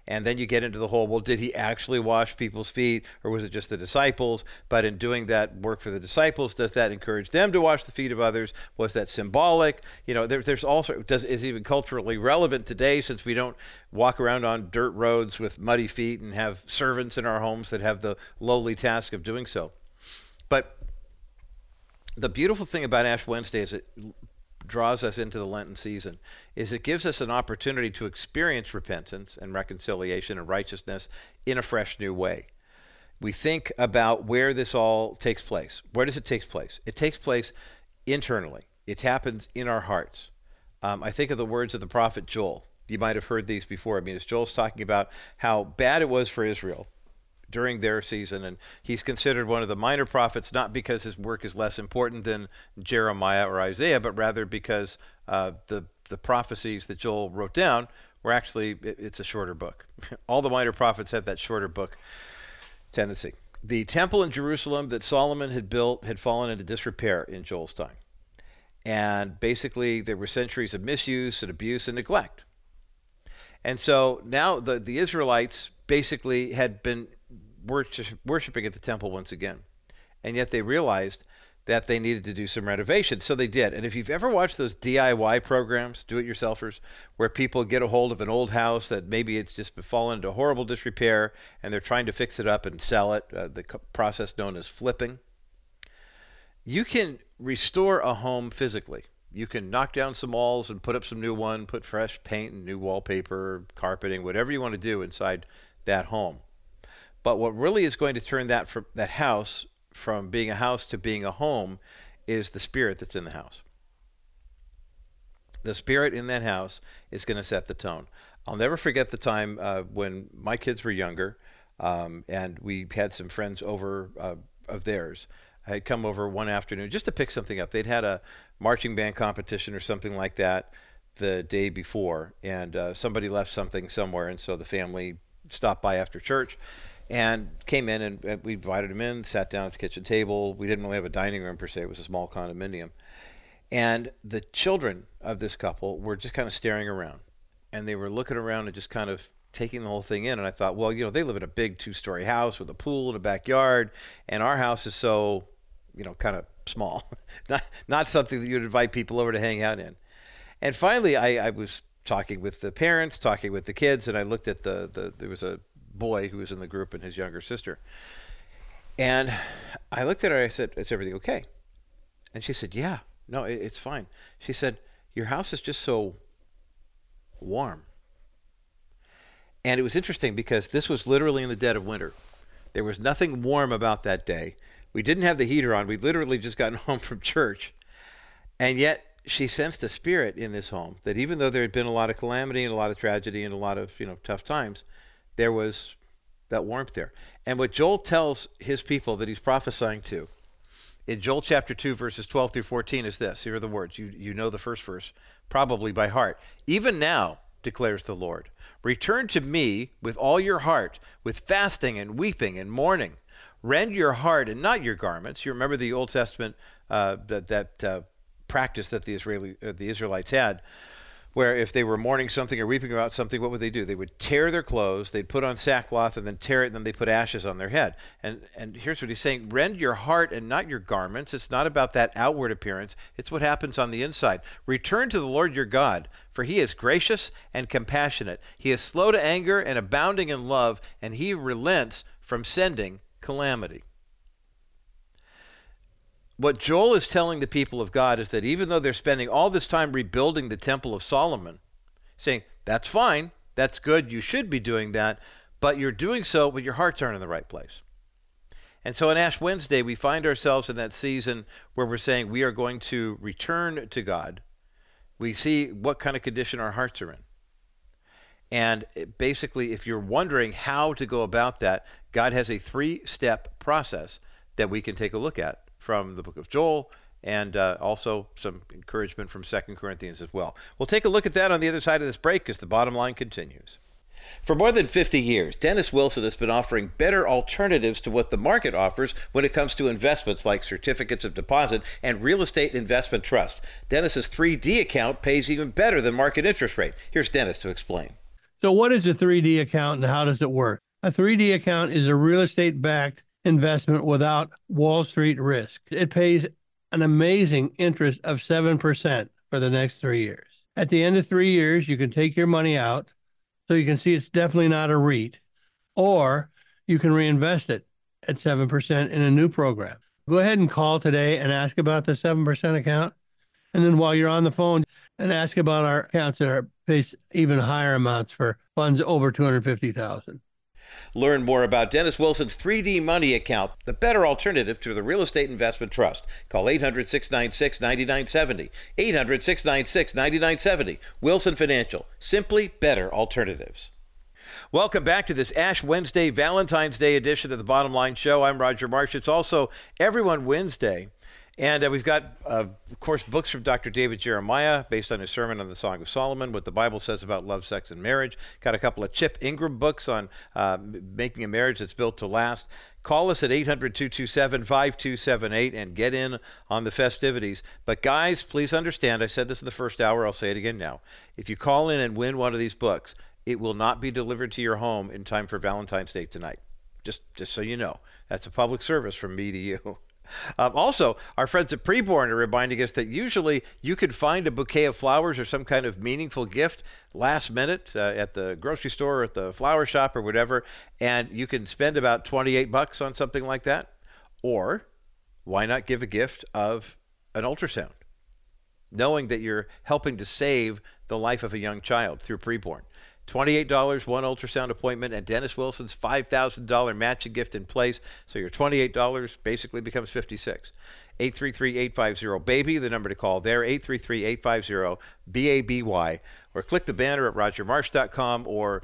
And then you get into the whole, well, did he actually wash people's feet or was it just the disciples? But in doing that work for the disciples, does that encourage them to wash the feet of others? Was that symbolic? You know, there, there's also, does, is even culturally relevant today since we don't walk around on dirt roads with muddy feet and have servants in our homes that have the lowly task of doing so. But the beautiful thing about Ash Wednesday is it draws us into the Lenten season is it gives us an opportunity to experience repentance and reconciliation and righteousness in a fresh new way. We think about where this all takes place. Where does it take place? It takes place internally. It happens in our hearts. Um, I think of the words of the prophet Joel. You might have heard these before. I mean, as Joel's talking about how bad it was for Israel during their season. And he's considered one of the minor prophets, not because his work is less important than Jeremiah or Isaiah, but rather because uh, the, the prophecies that Joel wrote down were actually, it, it's a shorter book. All the minor prophets have that shorter book tendency. The temple in Jerusalem that Solomon had built had fallen into disrepair in Joel's time. And basically, there were centuries of misuse and abuse and neglect. And so now the, the Israelites basically had been worshiping at the temple once again. And yet they realized that they needed to do some renovation. So they did. And if you've ever watched those DIY programs, do it yourselfers, where people get a hold of an old house that maybe it's just fallen into horrible disrepair and they're trying to fix it up and sell it, uh, the process known as flipping, you can restore a home physically. You can knock down some walls and put up some new one, put fresh paint and new wallpaper, carpeting, whatever you want to do inside that home. But what really is going to turn that from that house from being a house to being a home is the spirit that's in the house. The spirit in that house is going to set the tone. I'll never forget the time uh, when my kids were younger, um, and we had some friends over uh, of theirs. I had come over one afternoon just to pick something up. They'd had a marching band competition or something like that the day before, and uh, somebody left something somewhere, and so the family stopped by after church and came in and we invited him in, sat down at the kitchen table. We didn't really have a dining room per se; it was a small condominium. And the children of this couple were just kind of staring around, and they were looking around and just kind of taking the whole thing in. And I thought, well, you know, they live in a big two-story house with a pool and a backyard, and our house is so, you know, kind of small, not not something that you'd invite people over to hang out in. And finally, I, I was talking with the parents, talking with the kids, and I looked at the, the there was a boy who was in the group and his younger sister. And I looked at her. I said, "Is everything okay?" And she said, "Yeah, no, it, it's fine." She said, "Your house is just so warm." And it was interesting because this was literally in the dead of winter. There was nothing warm about that day. We didn't have the heater on. We'd literally just gotten home from church. And yet she sensed a spirit in this home that even though there had been a lot of calamity and a lot of tragedy and a lot of you know tough times, there was that warmth there. And what Joel tells his people that he's prophesying to in Joel chapter 2, verses 12 through 14 is this. Here are the words. You, you know the first verse, probably by heart. Even now, declares the Lord, return to me with all your heart, with fasting and weeping and mourning. Rend your heart and not your garments. You remember the Old Testament uh, that that uh, practice that the Israeli uh, the Israelites had where if they were mourning something or weeping about something, what would they do? They would tear their clothes, they'd put on sackcloth and then tear it, and then they put ashes on their head. And and here's what he's saying: rend your heart and not your garments. It's not about that outward appearance; it's what happens on the inside. Return to the Lord your God, for He is gracious and compassionate. He is slow to anger and abounding in love, and He relents from sending calamity what Joel is telling the people of God is that even though they're spending all this time rebuilding the Temple of Solomon, saying, that's fine, that's good, you should be doing that, but you're doing so, but your hearts aren't in the right place. And so on Ash Wednesday, we find ourselves in that season where we're saying we are going to return to God. We see what kind of condition our hearts are in. And basically, if you're wondering how to go about that, God has a three step process that we can take a look at from the book of Joel and uh, also some encouragement from Second Corinthians as well. We'll take a look at that on the other side of this break as the bottom line continues. For more than 50 years, Dennis Wilson has been offering better alternatives to what the market offers when it comes to investments like certificates of deposit and real estate investment trust. Dennis's 3D account pays even better than market interest rate. Here's Dennis to explain. So, what is a 3D account and how does it work? A 3D account is a real estate backed investment without Wall Street risk. It pays an amazing interest of 7% for the next three years. At the end of three years, you can take your money out. So you can see it's definitely not a REIT, or you can reinvest it at 7% in a new program. Go ahead and call today and ask about the 7% account. And then while you're on the phone, and ask about our accounts that are pays even higher amounts for funds over 250,000. Learn more about Dennis Wilson's 3D Money account, the better alternative to the real estate investment trust. Call 800 696 9970. 800 696 9970. Wilson Financial. Simply better alternatives. Welcome back to this Ash Wednesday, Valentine's Day edition of the Bottom Line Show. I'm Roger Marsh. It's also Everyone Wednesday. And uh, we've got, uh, of course, books from Dr. David Jeremiah based on his sermon on the Song of Solomon, what the Bible says about love, sex, and marriage. Got a couple of Chip Ingram books on uh, making a marriage that's built to last. Call us at 800 227 5278 and get in on the festivities. But, guys, please understand I said this in the first hour, I'll say it again now. If you call in and win one of these books, it will not be delivered to your home in time for Valentine's Day tonight. Just, just so you know, that's a public service from me to you. Um, also, our friends at Preborn are reminding us that usually you could find a bouquet of flowers or some kind of meaningful gift last minute uh, at the grocery store or at the flower shop or whatever, and you can spend about 28 bucks on something like that. Or why not give a gift of an ultrasound, knowing that you're helping to save the life of a young child through Preborn? $28, one ultrasound appointment, and Dennis Wilson's $5,000 matching gift in place. So your $28 basically becomes 56 833-850-BABY, the number to call there, 833-850-BABY, or click the banner at rogermarsh.com or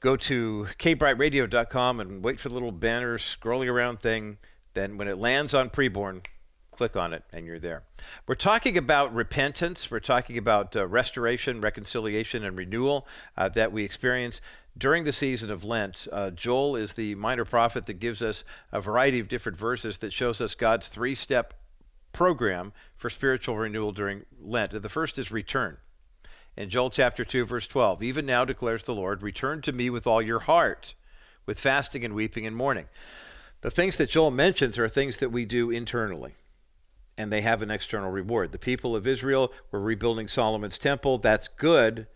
go to kbrightradio.com and wait for the little banner scrolling around thing. Then when it lands on preborn, click on it and you're there. We're talking about repentance. We're talking about uh, restoration, reconciliation, and renewal uh, that we experience during the season of Lent. Uh, Joel is the minor prophet that gives us a variety of different verses that shows us God's three step program for spiritual renewal during Lent. And the first is return. In Joel chapter 2, verse 12, even now declares the Lord, return to me with all your heart, with fasting and weeping and mourning. The things that Joel mentions are things that we do internally and they have an external reward. The people of Israel were rebuilding Solomon's temple. That's good.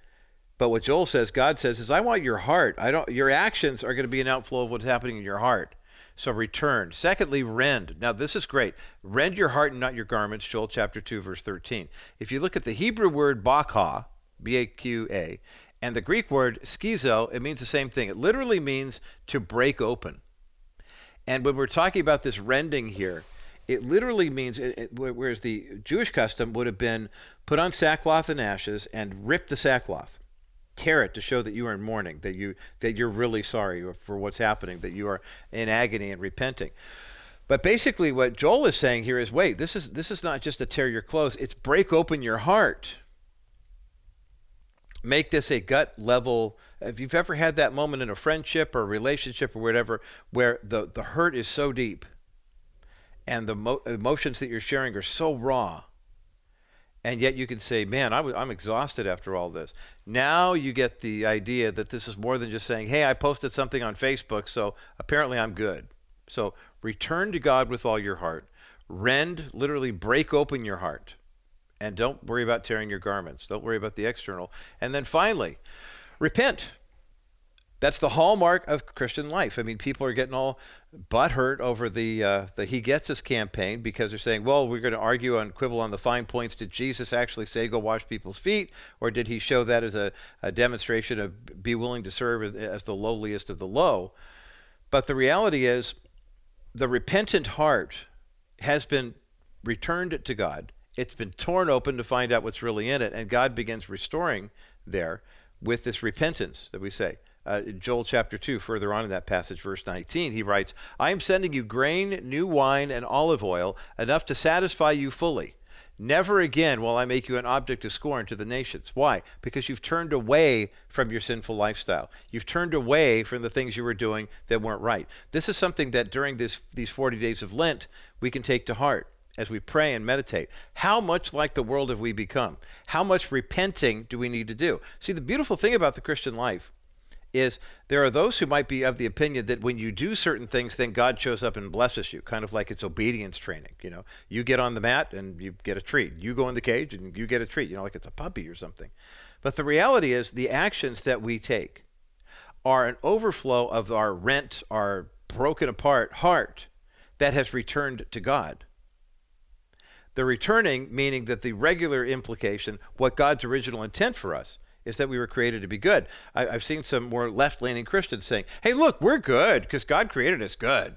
But what Joel says, God says, is I want your heart. I don't your actions are going to be an outflow of what's happening in your heart. So return. Secondly, rend. Now this is great. Rend your heart and not your garments, Joel chapter 2, verse 13. If you look at the Hebrew word baqa, B-A-Q-A, and the Greek word schizo, it means the same thing. It literally means to break open. And when we're talking about this rending here, It literally means, it, it, whereas the Jewish custom would have been put on sackcloth and ashes and rip the sackcloth, tear it to show that you are in mourning, that you that you're really sorry for what's happening, that you are in agony and repenting. But basically, what Joel is saying here is, wait, this is this is not just to tear your clothes; it's break open your heart. Make this a gut level. If you've ever had that moment in a friendship or a relationship or whatever, where the the hurt is so deep, and the mo- emotions that you're sharing are so raw, and yet you can say, man, I w- I'm exhausted after all this. Now you get the idea that this is more than just saying, hey, I posted something on Facebook, so apparently I'm good. So return to God with all your heart. Rend, literally break open your heart. And don't worry about tearing your garments. Don't worry about the external. And then finally, repent. That's the hallmark of Christian life. I mean, people are getting all butthurt over the uh, the He Gets Us campaign because they're saying, well, we're going to argue and quibble on the fine points. Did Jesus actually say go wash people's feet, or did he show that as a, a demonstration of be willing to serve as, as the lowliest of the low? But the reality is, the repentant heart has been returned to God. It's been torn open to find out what's really in it, and God begins restoring there with this repentance that we say uh, Joel chapter 2, further on in that passage, verse 19, he writes, I am sending you grain, new wine, and olive oil, enough to satisfy you fully. Never again will I make you an object of scorn to the nations. Why? Because you've turned away from your sinful lifestyle. You've turned away from the things you were doing that weren't right. This is something that during this, these 40 days of Lent, we can take to heart as we pray and meditate. How much like the world have we become? How much repenting do we need to do? See, the beautiful thing about the Christian life is there are those who might be of the opinion that when you do certain things, then God shows up and blesses you, kind of like it's obedience training. You know, you get on the mat and you get a treat. You go in the cage and you get a treat, you know, like it's a puppy or something. But the reality is the actions that we take are an overflow of our rent, our broken apart heart that has returned to God. The returning meaning that the regular implication, what God's original intent for us, is that we were created to be good. I, have seen some more left-leaning Christians saying, "Hey, look, we're good because God created us good."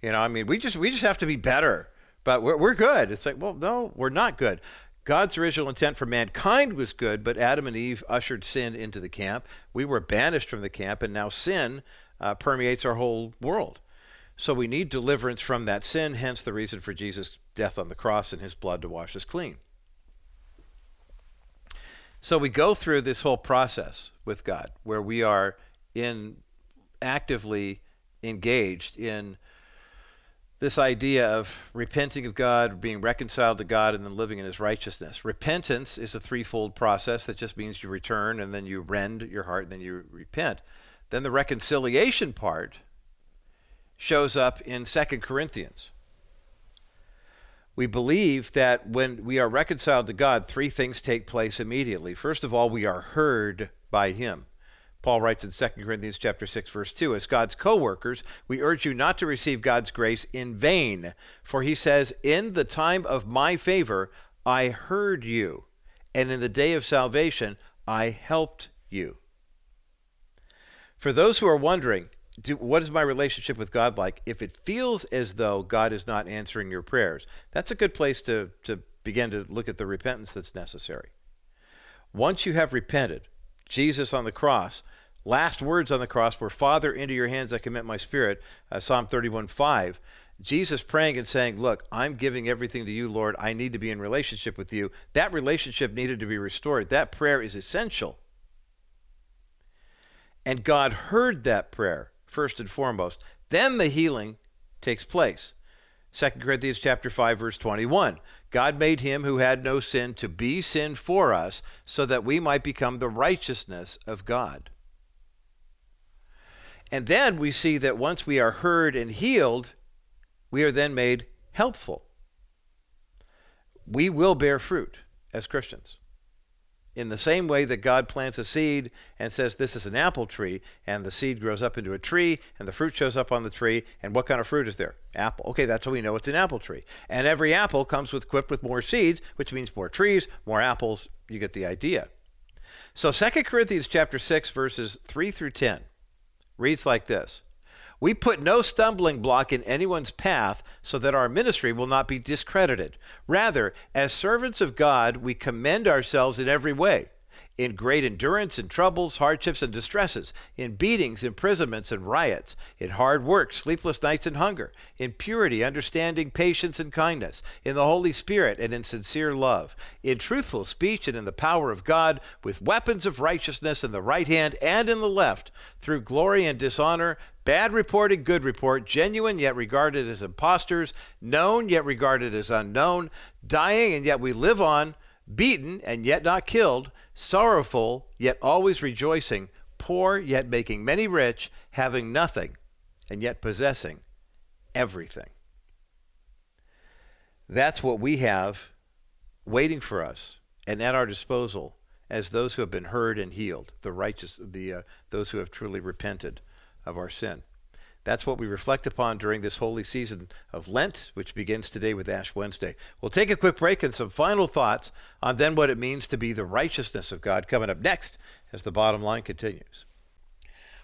You know, I mean, we just we just have to be better, but we're we're good. It's like, well, no, we're not good. God's original intent for mankind was good, but Adam and Eve ushered sin into the camp. We were banished from the camp, and now sin uh, permeates our whole world. So we need deliverance from that sin, hence the reason for Jesus' death on the cross and his blood to wash us clean. So we go through this whole process with God where we are in actively engaged in this idea of repenting of God, being reconciled to God, and then living in his righteousness. Repentance is a threefold process that just means you return and then you rend your heart and then you repent. Then the reconciliation part shows up in 2 Corinthians we believe that when we are reconciled to God, three things take place immediately. First of all, we are heard by him. Paul writes in 2 Corinthians chapter 6 verse 2, as God's co-workers, we urge you not to receive God's grace in vain, for he says, "In the time of my favor I heard you, and in the day of salvation I helped you." For those who are wondering, do, what is my relationship with God like? If it feels as though God is not answering your prayers, that's a good place to, to begin to look at the repentance that's necessary. Once you have repented, Jesus on the cross, last words on the cross were, Father, into your hands I commit my spirit, uh, Psalm 31 5. Jesus praying and saying, Look, I'm giving everything to you, Lord. I need to be in relationship with you. That relationship needed to be restored. That prayer is essential. And God heard that prayer first and foremost. Then the healing takes place. 2 Corinthians chapter 5 verse 21. God made him who had no sin to be sin for us so that we might become the righteousness of God. And then we see that once we are heard and healed, we are then made helpful. We will bear fruit as Christians. In the same way that God plants a seed and says, This is an apple tree, and the seed grows up into a tree, and the fruit shows up on the tree, and what kind of fruit is there? Apple. Okay, that's how we know it's an apple tree. And every apple comes with, equipped with more seeds, which means more trees, more apples. You get the idea. So 2 Corinthians chapter 6, verses 3 through 10 reads like this We put no stumbling block in anyone's path so that our ministry will not be discredited. Rather, as servants of God, we commend ourselves in every way in great endurance in troubles, hardships, and distresses, in beatings, imprisonments, and riots, in hard work, sleepless nights, and hunger, in purity, understanding, patience, and kindness, in the Holy Spirit, and in sincere love, in truthful speech, and in the power of God, with weapons of righteousness in the right hand and in the left, through glory and dishonor, bad report and good report, genuine yet regarded as impostors, known yet regarded as unknown, dying and yet we live on, beaten and yet not killed sorrowful, yet always rejoicing, poor, yet making many rich, having nothing, and yet possessing everything. That's what we have waiting for us and at our disposal as those who have been heard and healed, the righteous, the uh, those who have truly repented of our sin. That's what we reflect upon during this holy season of Lent, which begins today with Ash Wednesday. We'll take a quick break and some final thoughts on then what it means to be the righteousness of God coming up next as the bottom line continues.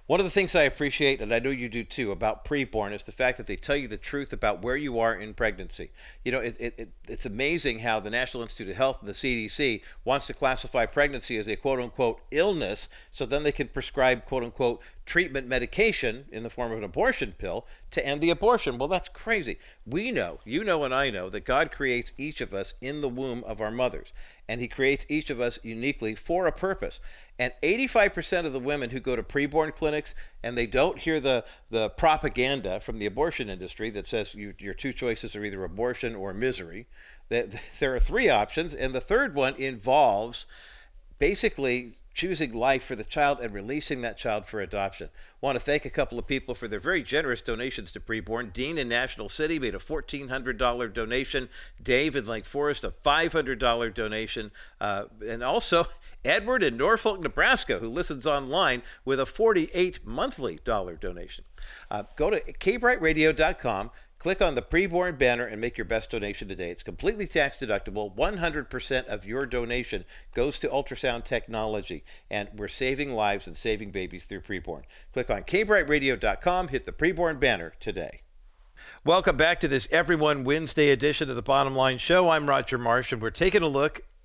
One of the things I appreciate, and I know you do too, about preborn is the fact that they tell you the truth about where you are in pregnancy. You know, it, it, it's amazing how the National Institute of Health and the CDC wants to classify pregnancy as a quote unquote illness, so then they can prescribe quote unquote treatment medication in the form of an abortion pill to end the abortion. Well, that's crazy. We know, you know, and I know that God creates each of us in the womb of our mothers and he creates each of us uniquely for a purpose. And 85% of the women who go to preborn clinics and they don't hear the, the propaganda from the abortion industry that says you, your two choices are either abortion or misery, that there are three options, and the third one involves basically choosing life for the child and releasing that child for adoption. Want to thank a couple of people for their very generous donations to Preborn. Dean in National City made a $1,400 donation. Dave in Lake Forest, a $500 donation. Uh, and also Edward in Norfolk, Nebraska, who listens online with a 48 monthly dollar donation. Uh, go to kbrightradio.com. Click on the preborn banner and make your best donation today. It's completely tax deductible. 100% of your donation goes to ultrasound technology, and we're saving lives and saving babies through preborn. Click on kbrightradio.com, hit the preborn banner today. Welcome back to this Everyone Wednesday edition of the Bottom Line Show. I'm Roger Marsh, and we're taking a look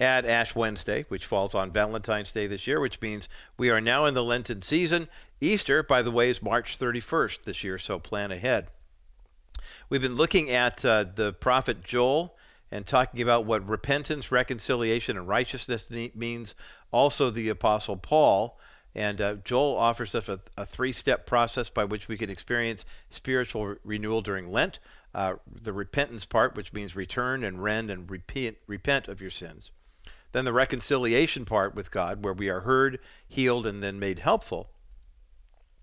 at Ash Wednesday, which falls on Valentine's Day this year, which means we are now in the Lenten season. Easter, by the way, is March 31st this year, so plan ahead. We've been looking at uh, the prophet Joel and talking about what repentance, reconciliation, and righteousness means. Also, the apostle Paul. And uh, Joel offers us a, a three step process by which we can experience spiritual re- renewal during Lent. Uh, the repentance part, which means return and rend and repent, repent of your sins. Then the reconciliation part with God, where we are heard, healed, and then made helpful.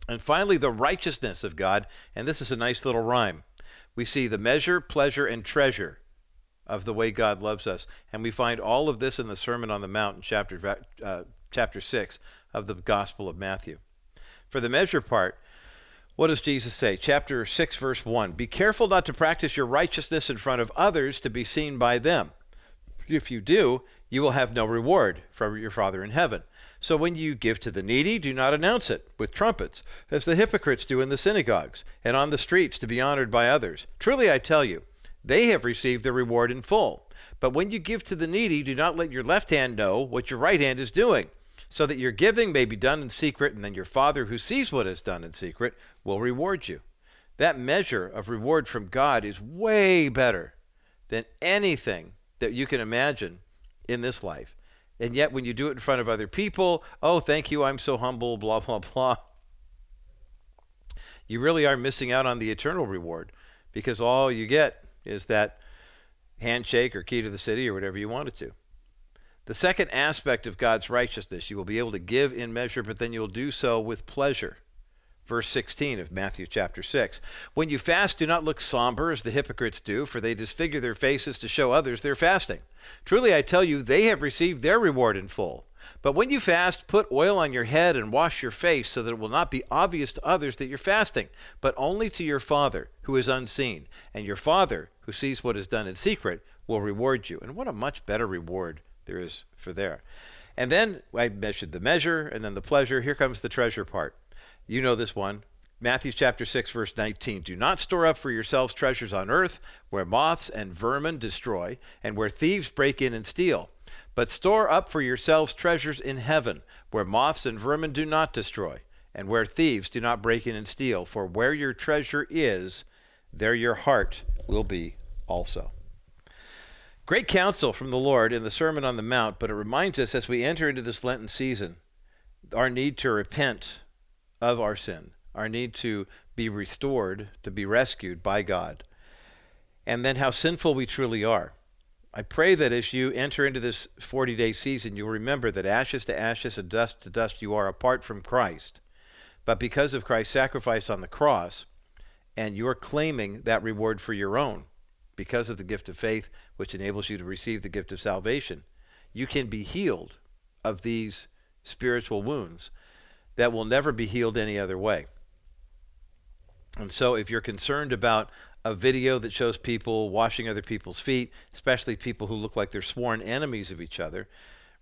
And finally, the righteousness of God. And this is a nice little rhyme we see the measure, pleasure, and treasure of the way God loves us. And we find all of this in the Sermon on the Mount in chapter, uh, chapter 6 of the Gospel of Matthew. For the measure part, what does Jesus say? Chapter 6, verse 1 Be careful not to practice your righteousness in front of others to be seen by them. If you do, you will have no reward from your Father in heaven. So when you give to the needy, do not announce it with trumpets, as the hypocrites do in the synagogues and on the streets to be honored by others. Truly I tell you, they have received their reward in full. But when you give to the needy, do not let your left hand know what your right hand is doing, so that your giving may be done in secret, and then your Father who sees what is done in secret will reward you. That measure of reward from God is way better than anything that you can imagine in this life. And yet, when you do it in front of other people, oh, thank you, I'm so humble, blah, blah, blah, you really are missing out on the eternal reward because all you get is that handshake or key to the city or whatever you want it to. The second aspect of God's righteousness, you will be able to give in measure, but then you'll do so with pleasure verse 16 of Matthew chapter 6. When you fast, do not look somber as the hypocrites do, for they disfigure their faces to show others they're fasting. Truly, I tell you, they have received their reward in full. But when you fast, put oil on your head and wash your face, so that it will not be obvious to others that you're fasting, but only to your Father who is unseen. And your Father, who sees what is done in secret, will reward you. And what a much better reward there is for there. And then I mentioned the measure and then the pleasure. Here comes the treasure part. You know this one. Matthew chapter 6 verse 19. Do not store up for yourselves treasures on earth where moths and vermin destroy and where thieves break in and steal. But store up for yourselves treasures in heaven where moths and vermin do not destroy and where thieves do not break in and steal. For where your treasure is, there your heart will be also. Great counsel from the Lord in the Sermon on the Mount, but it reminds us as we enter into this Lenten season our need to repent of our sin, our need to be restored, to be rescued by God, and then how sinful we truly are. I pray that as you enter into this 40 day season, you'll remember that ashes to ashes and dust to dust you are apart from Christ. But because of Christ's sacrifice on the cross, and you're claiming that reward for your own, because of the gift of faith, which enables you to receive the gift of salvation, you can be healed of these spiritual wounds that will never be healed any other way. And so, if you're concerned about a video that shows people washing other people's feet, especially people who look like they're sworn enemies of each other,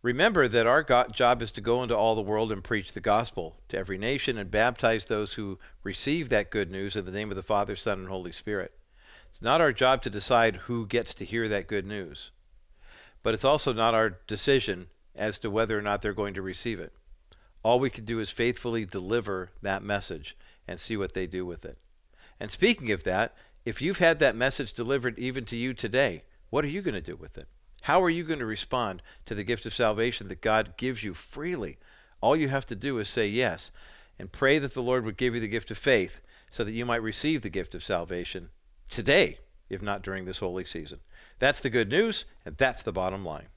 remember that our job is to go into all the world and preach the gospel to every nation and baptize those who receive that good news in the name of the Father, Son, and Holy Spirit. It's not our job to decide who gets to hear that good news, but it's also not our decision as to whether or not they're going to receive it. All we can do is faithfully deliver that message and see what they do with it. And speaking of that, if you've had that message delivered even to you today, what are you going to do with it? How are you going to respond to the gift of salvation that God gives you freely? All you have to do is say yes and pray that the Lord would give you the gift of faith so that you might receive the gift of salvation today, if not during this holy season. That's the good news, and that's the bottom line.